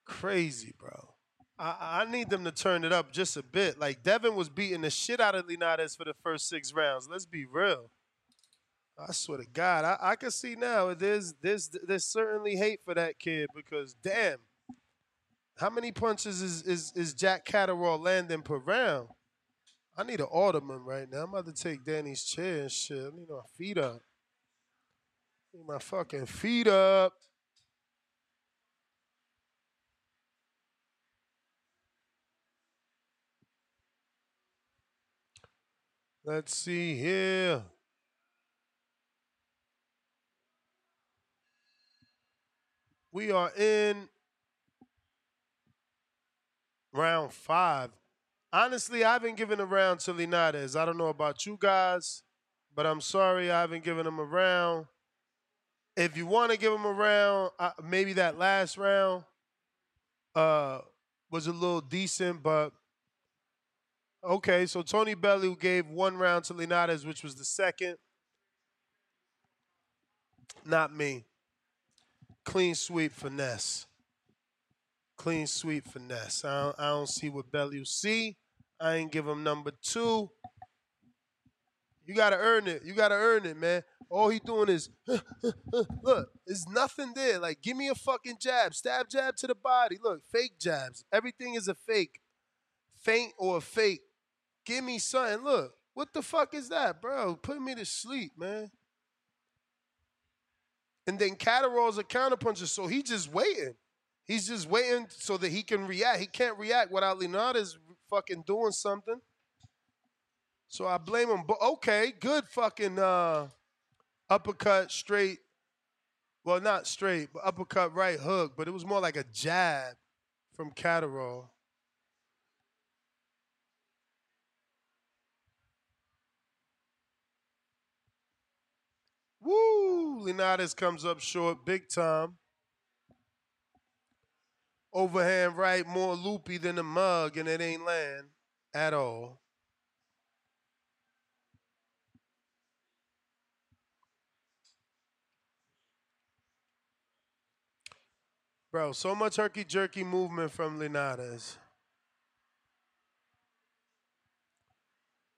Crazy, bro. I, I need them to turn it up just a bit. Like Devin was beating the shit out of Linares for the first six rounds. Let's be real. I swear to God, I, I can see now. There's there's there's certainly hate for that kid because damn, how many punches is is, is Jack Catterall landing per round? I need an Alderman right now. I'm about to take Danny's chair and shit. I need my feet up. I need my fucking feet up. Let's see here. We are in round five. Honestly, I haven't given a round to Linares. I don't know about you guys, but I'm sorry I haven't given him a round. If you want to give him a round, uh, maybe that last round uh, was a little decent, but okay. So Tony Bellew gave one round to Linares, which was the second. Not me. Clean sweep finesse. Clean sweep finesse. I don't, I don't see what Bellew see. I ain't give him number two. You gotta earn it. You gotta earn it, man. All he doing is [laughs] look. There's nothing there. Like, give me a fucking jab, stab jab to the body. Look, fake jabs. Everything is a fake, faint or a fake. Give me something. Look, what the fuck is that, bro? Put me to sleep, man. And then Catterall's a counterpuncher, so he just waiting. He's just waiting so that he can react. He can't react without Linares fucking doing something. So I blame him. But okay, good fucking uh, uppercut straight. Well, not straight, but uppercut right hook. But it was more like a jab from Catterall. Woo! Linares comes up short, big time. Overhand right, more loopy than a mug, and it ain't land at all. Bro, so much herky jerky movement from Linares.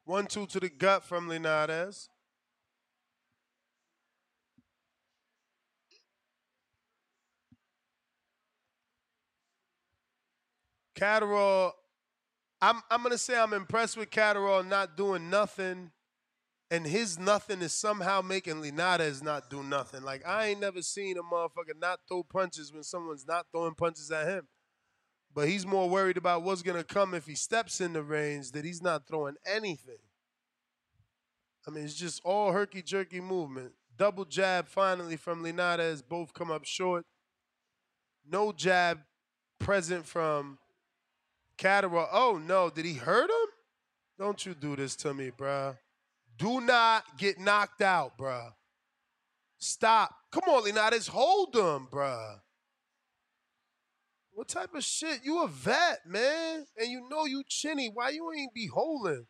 One two to the gut from Linares. Catterall, I'm I'm gonna say I'm impressed with Catterall not doing nothing, and his nothing is somehow making Linares not do nothing. Like I ain't never seen a motherfucker not throw punches when someone's not throwing punches at him. But he's more worried about what's gonna come if he steps in the range that he's not throwing anything. I mean, it's just all herky jerky movement. Double jab finally from Linares, both come up short. No jab present from Catterall. Oh no, did he hurt him? Don't you do this to me, bruh. Do not get knocked out, bruh. Stop. Come on, Linares, hold him, bruh. What type of shit? You a vet, man. And you know you chinny. Why you ain't be holding?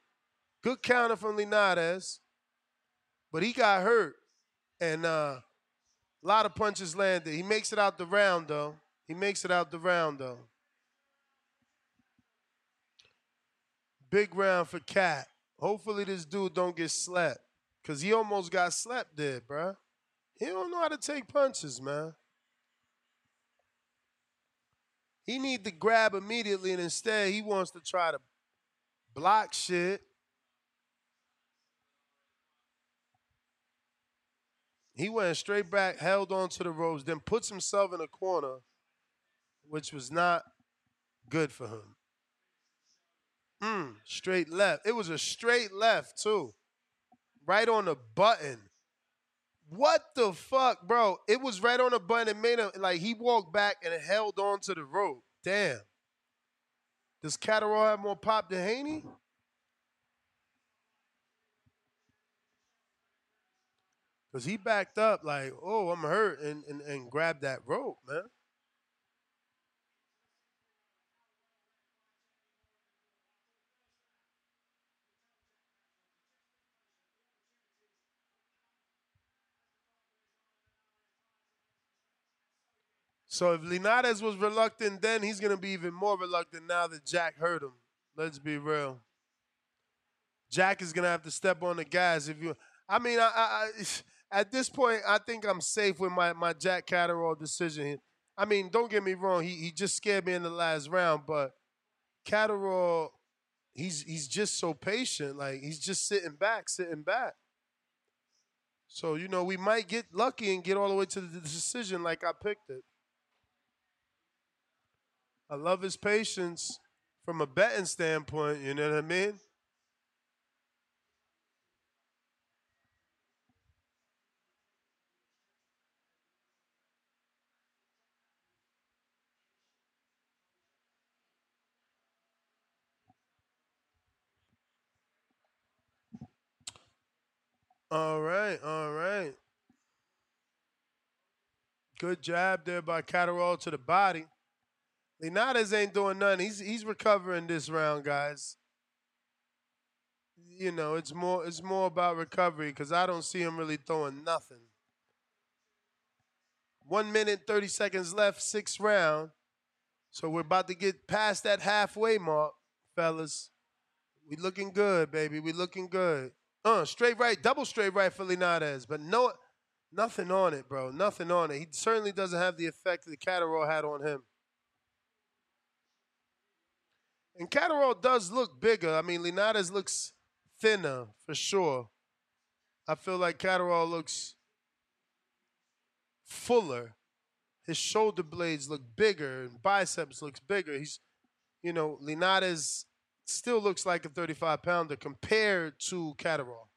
Good counter from Linares. But he got hurt. And uh, a lot of punches landed. He makes it out the round, though. He makes it out the round, though. Big round for Cat. Hopefully this dude don't get slapped. Cause he almost got slapped there, bruh. He don't know how to take punches, man. He need to grab immediately, and instead he wants to try to block shit. He went straight back, held on to the ropes, then puts himself in a corner, which was not good for him. Mm, straight left. It was a straight left, too. Right on the button. What the fuck, bro? It was right on the button. It made him like he walked back and held on to the rope. Damn. Does Catterall have more pop than Haney? Because he backed up like, oh, I'm hurt, and, and, and grabbed that rope, man. So if Linares was reluctant then, he's gonna be even more reluctant now that Jack hurt him. Let's be real. Jack is gonna have to step on the gas if you. I mean, I, I, I [sighs] at this point, I think I'm safe with my my Jack Catterall decision. I mean, don't get me wrong, he he just scared me in the last round, but Catterall, he's he's just so patient. Like he's just sitting back, sitting back. So you know, we might get lucky and get all the way to the decision like I picked it. I love his patience from a betting standpoint. You know what I mean? All right, all right. Good jab there by Catterall to the body. Linares ain't doing nothing. He's he's recovering this round, guys. You know, it's more it's more about recovery because I don't see him really throwing nothing. One minute, 30 seconds left, sixth round. So we're about to get past that halfway mark, fellas. We looking good, baby. We looking good. Uh, straight right, double straight right for Linares, but no, nothing on it, bro. Nothing on it. He certainly doesn't have the effect that Catterall had on him. And Catterall does look bigger. I mean, Linares looks thinner for sure. I feel like Catterall looks fuller. His shoulder blades look bigger and biceps looks bigger. He's, you know, Linares still looks like a 35 pounder compared to Catterall.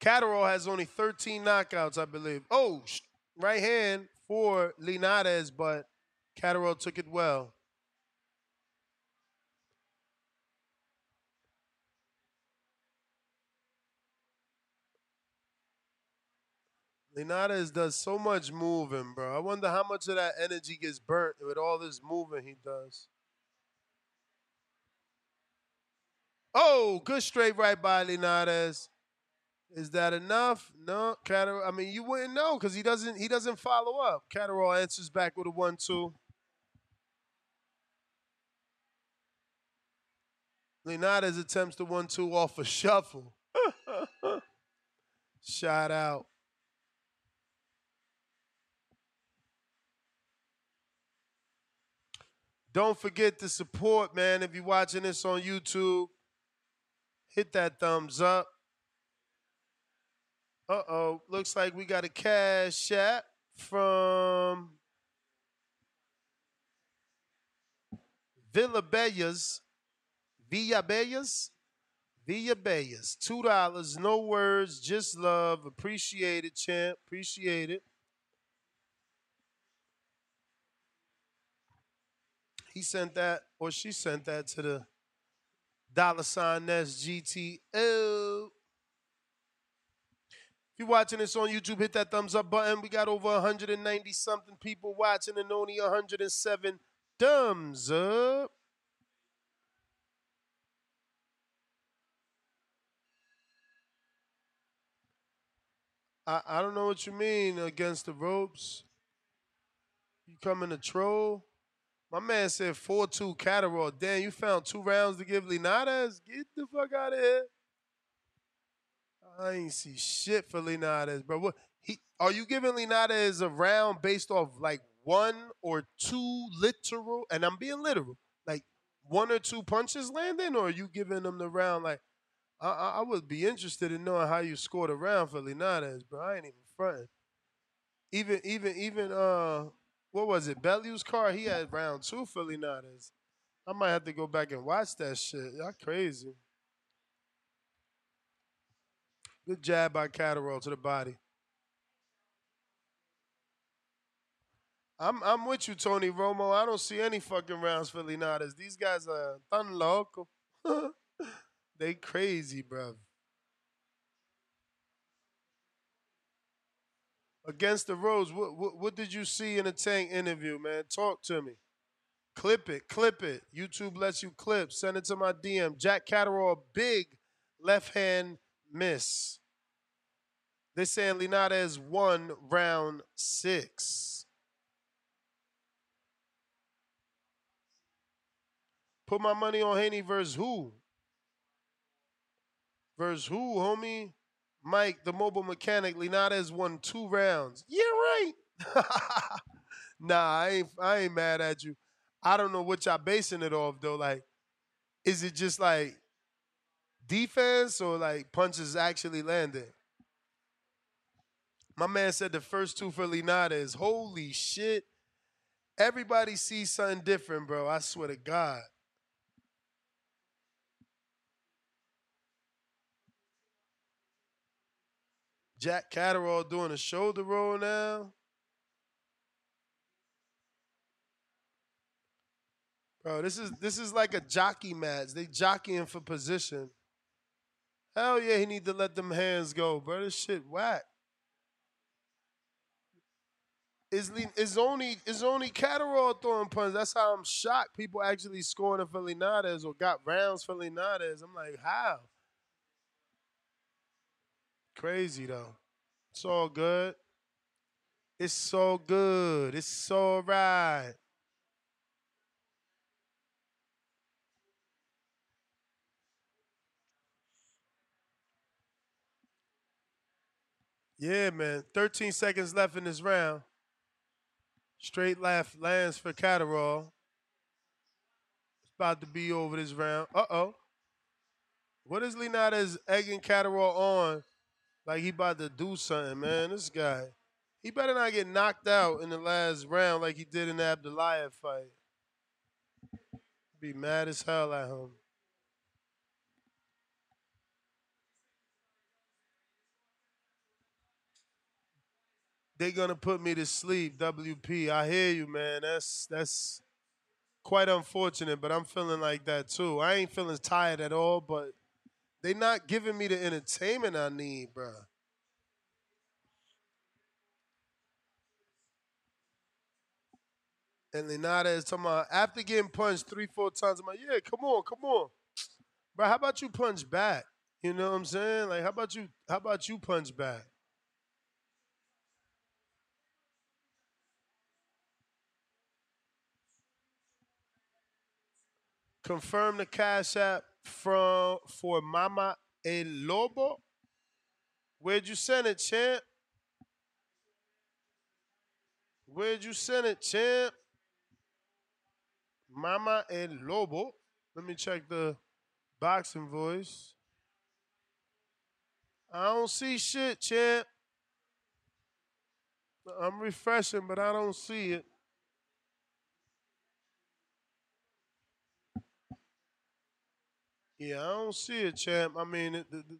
Catterall has only 13 knockouts, I believe. Oh, right hand for Linares, but Catterall took it well. Linares does so much moving, bro. I wonder how much of that energy gets burnt with all this moving he does. Oh, good straight right by Linares. Is that enough? No, Catterall. I mean, you wouldn't know because he doesn't. He doesn't follow up. Catterall answers back with a one-two. Linares attempts the one-two off a shuffle. [laughs] Shout out. Don't forget to support, man. If you're watching this on YouTube, hit that thumbs up. Uh oh. Looks like we got a cash app from Villa Bellas. Villa Bellas? Villa Bellas. Two dollars, no words, just love. Appreciate it, champ. Appreciate it. He sent that, or she sent that to the dollar sign. If you're watching this on YouTube, hit that thumbs up button. We got over 190 something people watching and only 107 thumbs up. I, I don't know what you mean against the ropes. You coming to troll? My man said 4 2 Catterall. Damn, you found two rounds to give Linares? Get the fuck out of here. I ain't see shit for Linares, bro. What he are you giving Linares a round based off like one or two literal and I'm being literal, like one or two punches landing, or are you giving them the round like I, I, I would be interested in knowing how you scored a round for Linares, bro. I ain't even fronting. Even even even uh what was it? Bellew's car, he had round two for Linares. I might have to go back and watch that shit. Y'all crazy. Good jab by Catterall to the body. I'm I'm with you, Tony Romo. I don't see any fucking rounds for Linares. These guys are tan loco. [laughs] they crazy, bro. Against the Rose, what, what what did you see in the tank interview, man? Talk to me. Clip it, clip it. YouTube lets you clip. Send it to my DM. Jack Catterall, big left hand miss. They're saying Linares won round six. Put my money on Haney versus who? Versus who, homie? Mike, the mobile mechanic. Linares won two rounds. Yeah, right. [laughs] nah, I ain't. I ain't mad at you. I don't know what y'all basing it off though. Like, is it just like defense or like punches actually landing? My man said the first two for Linares. Holy shit. Everybody sees something different, bro. I swear to God. Jack Catterall doing a shoulder roll now. Bro, this is this is like a jockey match. They jockeying for position. Hell yeah, he need to let them hands go, bro. This shit whack. Is is only is only Catterall throwing punches. That's how I'm shocked. People actually scoring for Linares or got rounds for Linares. I'm like, how? Crazy though. It's all good. It's so good. It's so right. Yeah, man. 13 seconds left in this round. Straight left lands for Catterall. It's about to be over this round. Uh oh. What is Linares egging Catterall on? Like he about to do something, man. This guy. He better not get knocked out in the last round like he did in the Abdullah fight. Be mad as hell at him. They gonna put me to sleep, WP. I hear you, man. That's that's quite unfortunate, but I'm feeling like that too. I ain't feeling tired at all, but they not giving me the entertainment I need, bro. And Linares talking about after getting punched three, four times, I'm like, yeah, come on, come on. Bro, how about you punch back? You know what I'm saying? Like, how about you how about you punch back? Confirm the cash app from for Mama El Lobo. Where'd you send it, champ? Where'd you send it, champ? Mama El Lobo. Let me check the boxing voice. I don't see shit, champ. I'm refreshing, but I don't see it. Yeah, I don't see it, champ. I mean, it, the, the,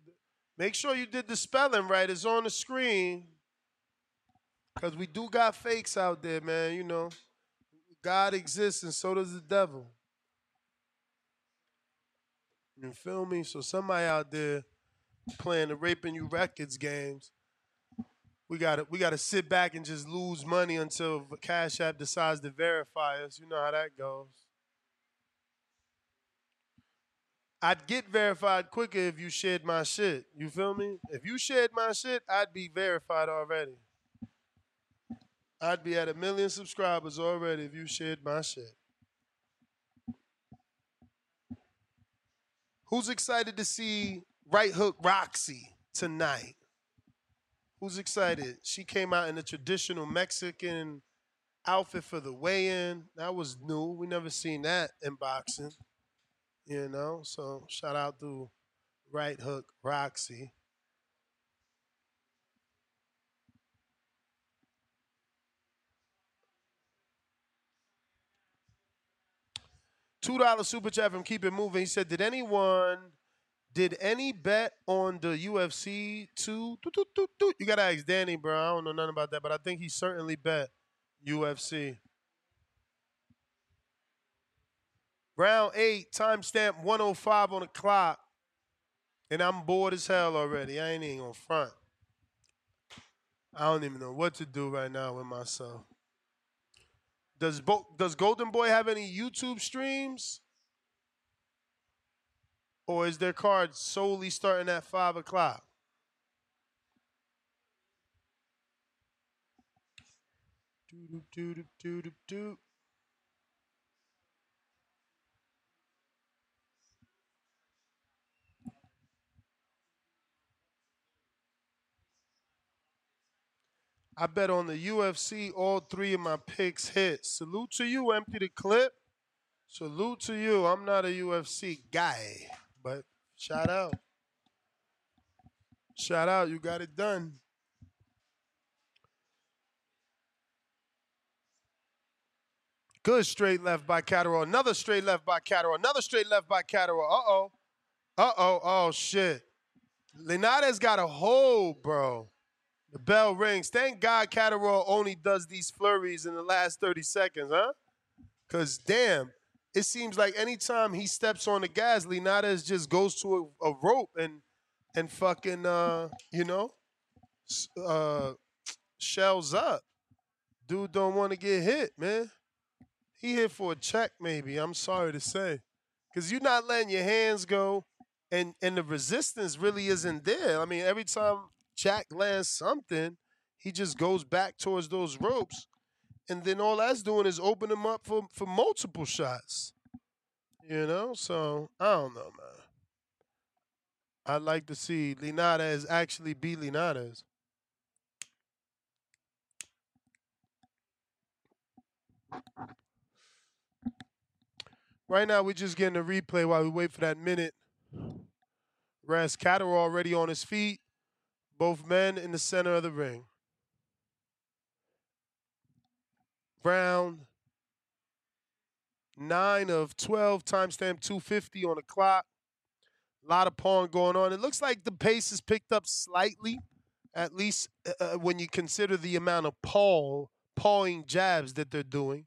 make sure you did the spelling right. It's on the screen. Because we do got fakes out there, man. You know, God exists and so does the devil. You feel me? So somebody out there playing the raping you records games. We gotta we gotta sit back and just lose money until Cash App decides to verify us. You know how that goes. I'd get verified quicker if you shared my shit. You feel me? If you shared my shit, I'd be verified already. I'd be at a million subscribers already if you shared my shit. Who's excited to see Right Hook Roxy tonight? Who's excited? She came out in a traditional Mexican outfit for the weigh-in. That was new. We never seen that in boxing. You know, so shout out to Right Hook Roxy. Two dollar super chat from Keep It Moving. He said, "Did anyone, did any bet on the UFC two? You gotta ask Danny, bro. I don't know nothing about that, but I think he certainly bet UFC. Round eight, timestamp 105 on the clock. And I'm bored as hell already. I ain't even gonna front. I don't even know what to do right now with myself. Does Bo- does Golden Boy have any YouTube streams? Or is their card solely starting at five o'clock? Do do do do do do. I bet on the UFC all three of my picks hit. Salute to you, empty the clip. Salute to you. I'm not a UFC guy, but shout out. Shout out, you got it done. Good straight left by Catterall. Another straight left by Catterall. Another straight left by Catterall. Uh oh. Uh oh. Oh shit. Linares got a hold, bro. The bell rings. Thank God Catterall only does these flurries in the last 30 seconds, huh? Because damn, it seems like anytime he steps on the gas, Linares just goes to a, a rope and and fucking uh, you know, uh shells up. Dude don't want to get hit, man. He hit for a check, maybe. I'm sorry to say. Cause you're not letting your hands go and and the resistance really isn't there. I mean, every time Jack lands something, he just goes back towards those ropes, and then all that's doing is open him up for for multiple shots. You know, so I don't know, man. I'd like to see Linares actually be Linares. Right now, we're just getting a replay while we wait for that minute. Raz Catterall already on his feet. Both men in the center of the ring. Round nine of 12, timestamp 250 on the clock. A lot of pawing going on. It looks like the pace has picked up slightly, at least uh, uh, when you consider the amount of paw, pawing jabs that they're doing.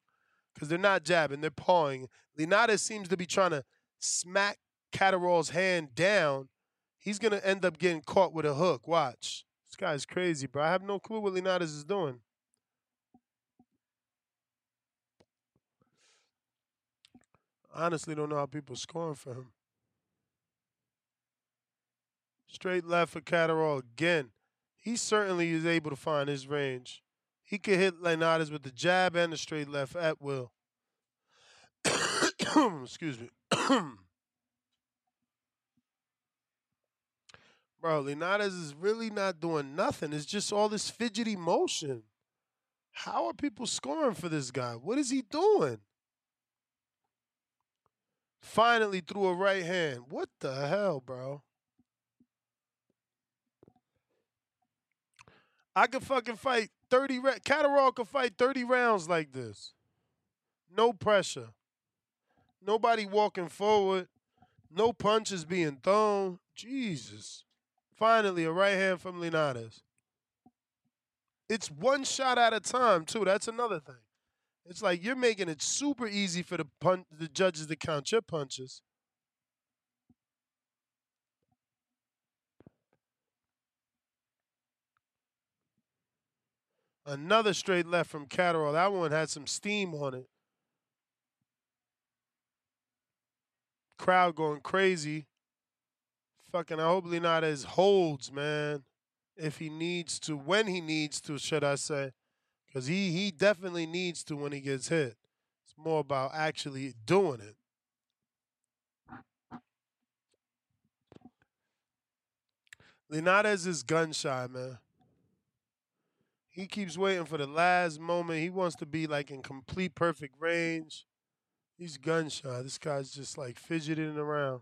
Because they're not jabbing, they're pawing. Linares seems to be trying to smack Catterall's hand down. He's going to end up getting caught with a hook. Watch. This guy's crazy, bro. I have no clue what Linares is doing. Honestly, don't know how people scoring for him. Straight left for Catterall again. He certainly is able to find his range. He could hit Linares with the jab and the straight left at will. [coughs] Excuse me. [coughs] Bro, Linares is really not doing nothing. It's just all this fidgety motion. How are people scoring for this guy? What is he doing? Finally threw a right hand. What the hell, bro? I could fucking fight 30 ra- Catterall could fight 30 rounds like this. No pressure. Nobody walking forward. No punches being thrown. Jesus. Finally, a right hand from Linares. It's one shot at a time, too. That's another thing. It's like you're making it super easy for the pun- the judges to count your punches. Another straight left from Catterall. That one had some steam on it. Crowd going crazy. Fucking, I hope Linares holds, man. If he needs to, when he needs to, should I say. Because he, he definitely needs to when he gets hit. It's more about actually doing it. Linares is gun shy, man. He keeps waiting for the last moment. He wants to be like in complete perfect range. He's gun shy. This guy's just like fidgeting around.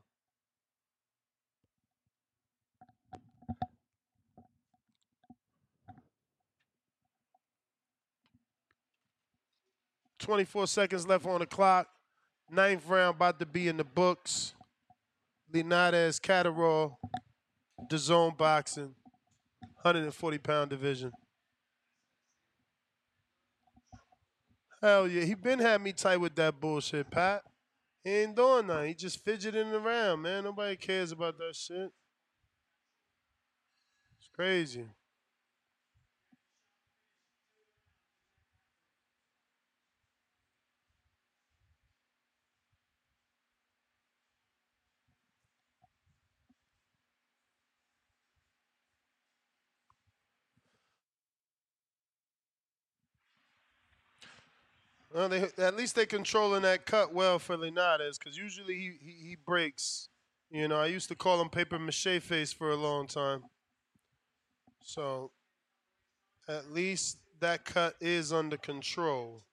Twenty-four seconds left on the clock. Ninth round about to be in the books. Linares Catterall, zone boxing, 140 pound division. Hell yeah, he been had me tight with that bullshit, Pat. He ain't doing nothing. He just fidgeting around, man. Nobody cares about that shit. It's crazy. Well, they, at least they're controlling that cut well for Linares because usually he, he he breaks. You know, I used to call him paper mache face for a long time. So at least that cut is under control.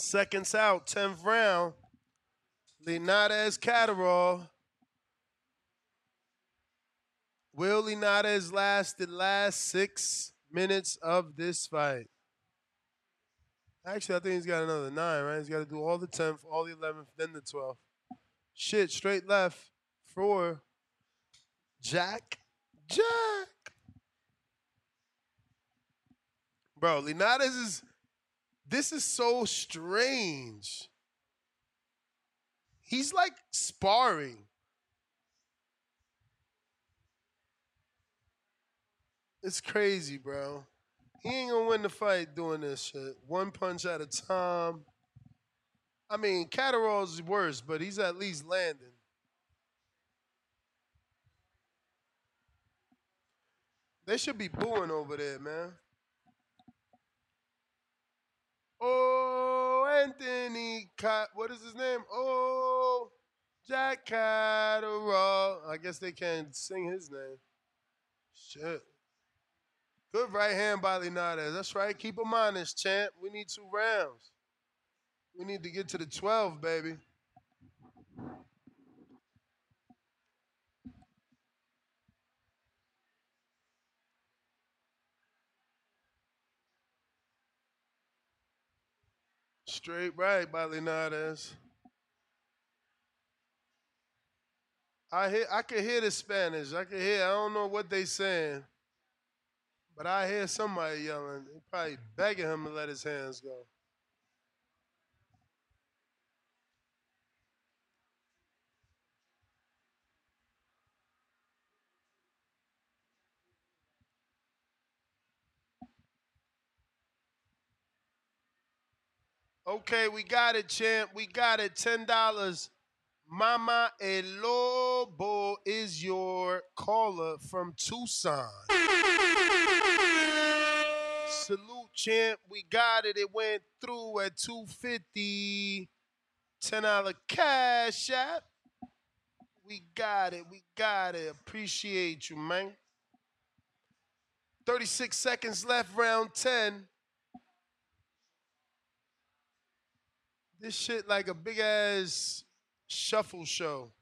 Seconds out, 10th round. Linares Catterall. Will Linares last the last six minutes of this fight? Actually, I think he's got another nine, right? He's got to do all the 10th, all the 11th, then the 12th. Shit, straight left for Jack. Jack. Bro, Linares is. This is so strange. He's like sparring. It's crazy, bro. He ain't gonna win the fight doing this shit. One punch at a time. I mean, Catterall's worse, but he's at least landing. They should be booing over there, man. Oh, Anthony, Cat, what is his name? Oh, Jack Catterall. I guess they can't sing his name. Shit. Good right hand by Linares. That's right. Keep him honest, champ. We need two rounds. We need to get to the 12, baby. Straight right by Linares. I hear I can hear the Spanish. I can hear. I don't know what they saying. But I hear somebody yelling. They probably begging him to let his hands go. Okay, we got it, champ. We got it. Ten dollars. Mama El Lobo is your caller from Tucson. Salute, champ. We got it. It went through at 250. $10 cash app. We got it. We got it. Appreciate you, man. 36 seconds left, round 10. This shit like a big ass shuffle show.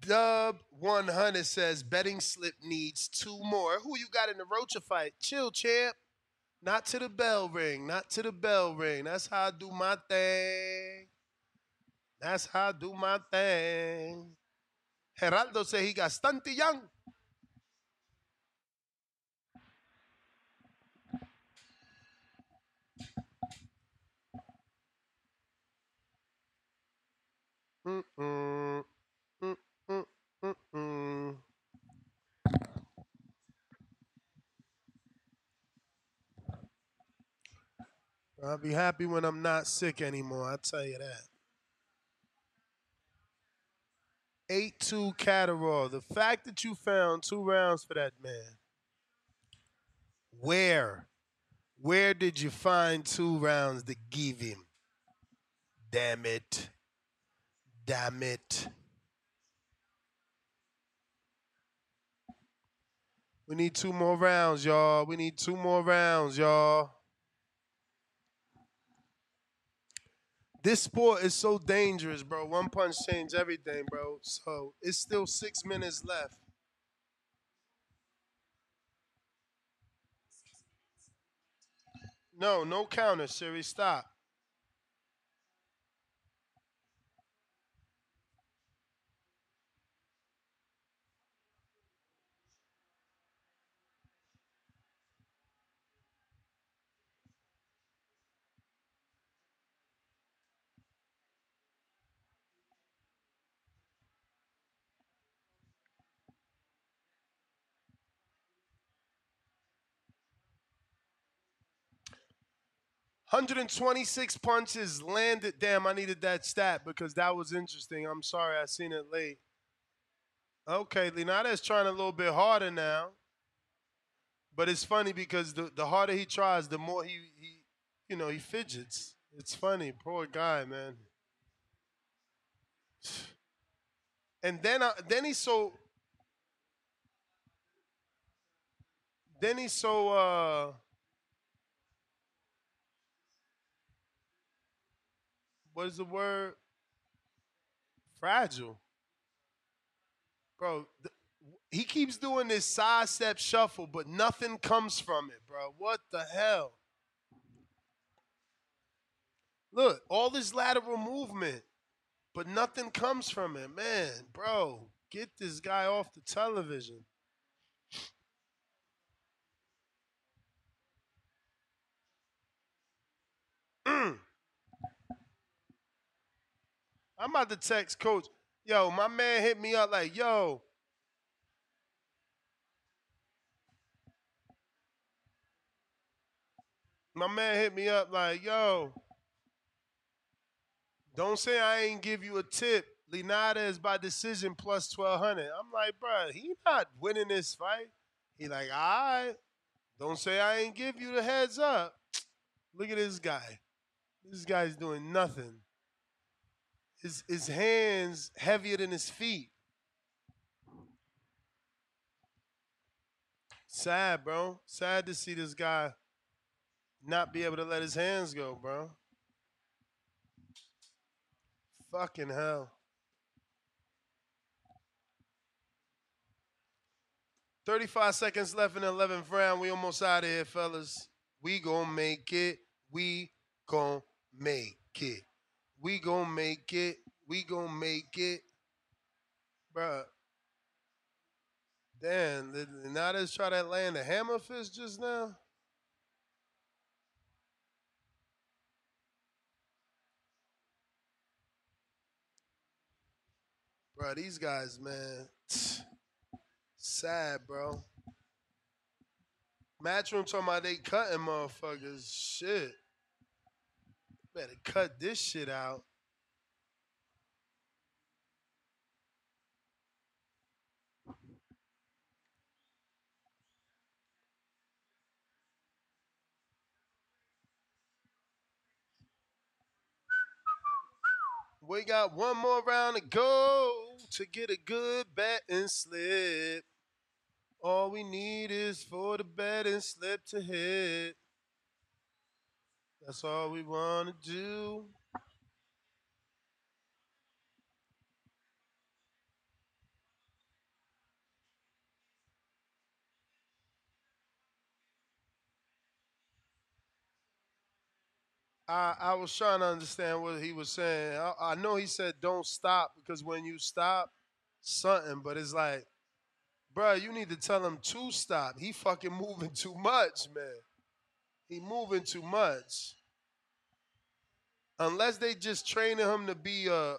Dub 100 says betting slip needs two more. Who you got in the Rocha fight? Chill, champ. Not to the bell ring. Not to the bell ring. That's how I do my thing. That's how I do my thing. Geraldo said he got stunty young. I'll be happy when I'm not sick anymore, I'll tell you that. 8 2 Catterall. The fact that you found two rounds for that man. Where? Where did you find two rounds to give him? Damn it. Damn it. We need two more rounds, y'all. We need two more rounds, y'all. This sport is so dangerous, bro. One punch changed everything, bro. So it's still six minutes left. No, no counter, Siri. Stop. 126 punches landed. Damn, I needed that stat because that was interesting. I'm sorry, I seen it late. Okay, Linares trying a little bit harder now. But it's funny because the, the harder he tries, the more he, he you know, he fidgets. It's funny. Poor guy, man. And then uh, then he's so then he's so uh what is the word? Fragile. Bro, th- he keeps doing this side step shuffle, but nothing comes from it, bro. What the hell? Look, all this lateral movement, but nothing comes from it. Man, bro, get this guy off the television. Mm. I'm about to text coach. Yo, my man hit me up like, yo. My man hit me up like, yo. Don't say I ain't give you a tip. Linada is by decision plus 1200. I'm like, bro, he not winning this fight. He like, all right. Don't say I ain't give you the heads up. Look at this guy. This guy's doing nothing. His, his hands heavier than his feet. Sad, bro. Sad to see this guy not be able to let his hands go, bro. Fucking hell. 35 seconds left in the 11th round. We almost out of here, fellas. We gonna make it. We gonna make it. We gonna make it. We gonna make it. Bruh. Damn, did Nada's try that land a hammer fist just now? Bro, these guys, man, [sniffs] sad, bro. Matchroom talking about they cutting motherfuckers. Shit. Better cut this shit out. We got one more round to go to get a good bet and slip. All we need is for the bet and slip to hit. That's all we want to do. I, I was trying to understand what he was saying. I, I know he said don't stop because when you stop, something, but it's like, bro, you need to tell him to stop. He fucking moving too much, man. He moving too much. Unless they just training him to be a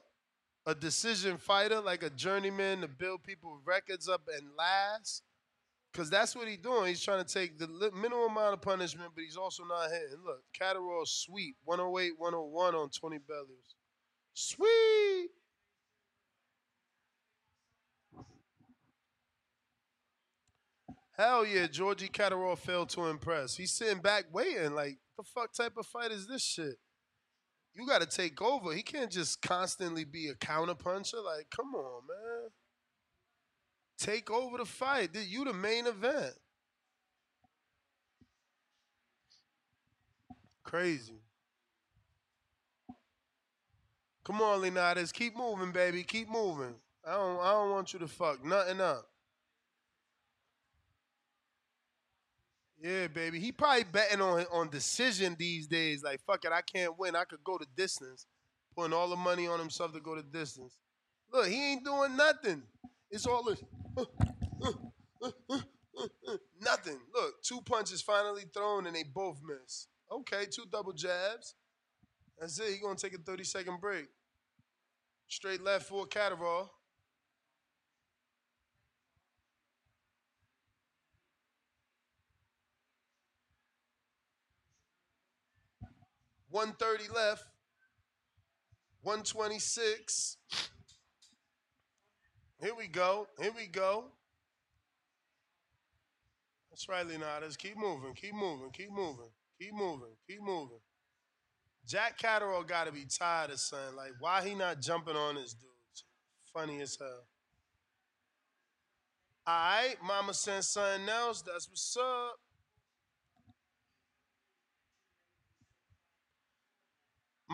a decision fighter, like a journeyman to build people records up and last. Cause that's what he's doing. He's trying to take the minimum amount of punishment, but he's also not hitting. Look, Catterall sweep 108, 101 on 20 bellies. Sweet. Hell yeah, Georgie Catterall failed to impress. He's sitting back waiting. Like, the fuck type of fight is this shit? You got to take over. He can't just constantly be a counterpuncher. Like, come on, man. Take over the fight. You the main event. Crazy. Come on, Linares. Keep moving, baby. Keep moving. I don't I don't want you to fuck nothing up. Yeah, baby. He probably betting on on decision these days. Like, fuck it, I can't win. I could go the distance. Putting all the money on himself to go the distance. Look, he ain't doing nothing. It's all this. Uh, uh, uh, nothing. Look, two punches finally thrown and they both miss. Okay, two double jabs. That's it. He gonna take a 30 second break. Straight left for Catterall. 130 left. 126. Here we go. Here we go. That's right, Leonidas. Keep moving. Keep moving. Keep moving. Keep moving. Keep moving. Jack Catterall got to be tired of son. Like, why he not jumping on his dudes? Funny as hell. All right, Mama sent something else. That's what's up.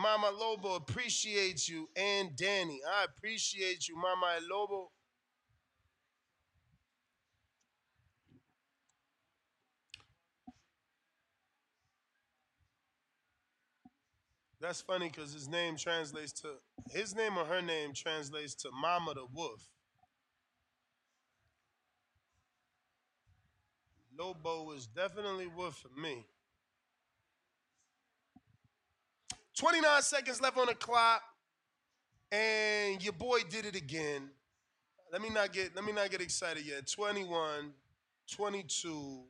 Mama Lobo appreciates you and Danny. I appreciate you, Mama Lobo. That's funny because his name translates to his name or her name translates to Mama the Wolf. Lobo is definitely wolf for me. 29 seconds left on the clock, and your boy did it again. Let me not get let me not get excited yet. 21, 22,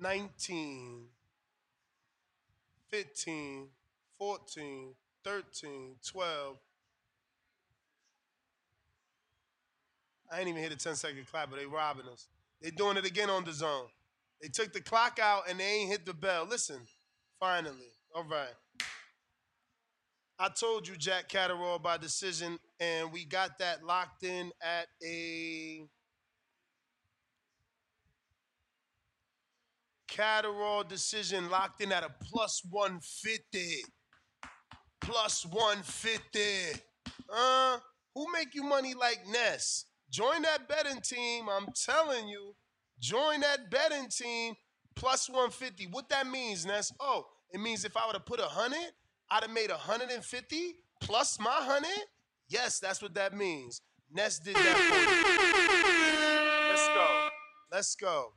19, 15, 14, 13, 12. I ain't even hit a 10 second clap, but they robbing us. They doing it again on DAZN. They took the clock out and they ain't hit the bell. Listen, finally. All right. I told you Jack Catterall by decision, and we got that locked in at a Catterall decision locked in at a plus 150. Plus 150. Uh, who make you money like Ness? Join that betting team. I'm telling you. Join that betting team. Plus 150. What that means, Ness? Oh, it means if I were to put a hundred, I'd have made 150 plus my 100? Yes, that's what that means. Ness did that for you. Let's go. Let's go.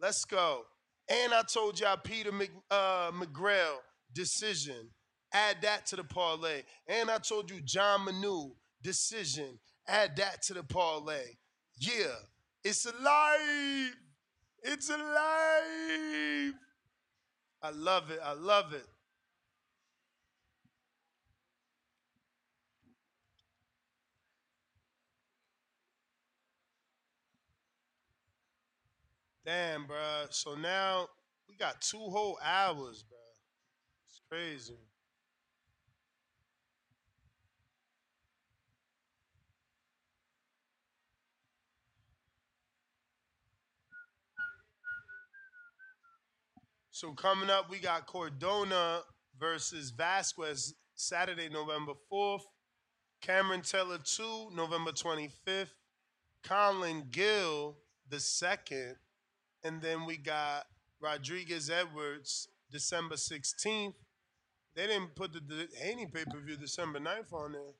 Let's go. And I told y'all Peter Mc, uh, McGrail decision. Add that to the parlay. And I told you John Manu decision. Add that to the parlay. Yeah, it's alive. It's alive. I love it. I love it. Damn, bro. So now we got two whole hours, bro. It's crazy. So coming up, we got Cordona versus Vasquez Saturday, November 4th. Cameron Taylor 2, November 25th. Colin Gill the 2nd. And then we got Rodriguez Edwards December 16th. They didn't put the, the Haney pay per view December 9th on there.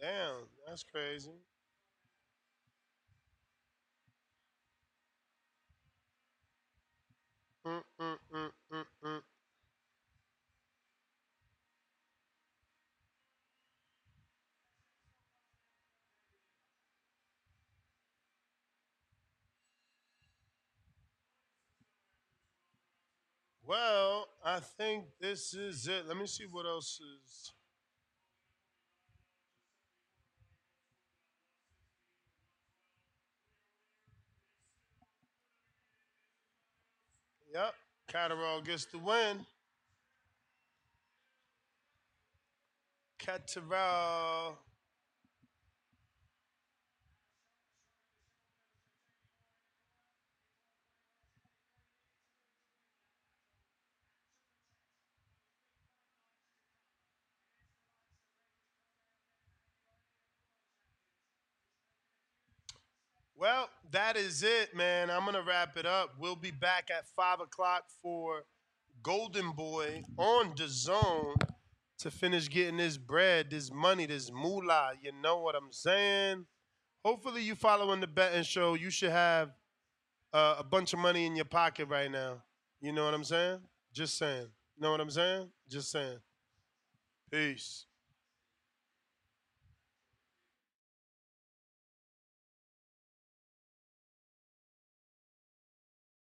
Damn, that's crazy. Mm, mm, mm, mm, mm. Well, I think this is it. Let me see what else is. Yep, Catterall gets the win. Catterall. Well, that is it, man. I'm gonna wrap it up. We'll be back at five o'clock for Golden Boy on DAZN to finish getting this bread, this money, this moolah. You know what I'm saying? Hopefully, you following the betting show. You should have uh, a bunch of money in your pocket right now. You know what I'm saying? Just saying. You know what I'm saying? Just saying. Peace.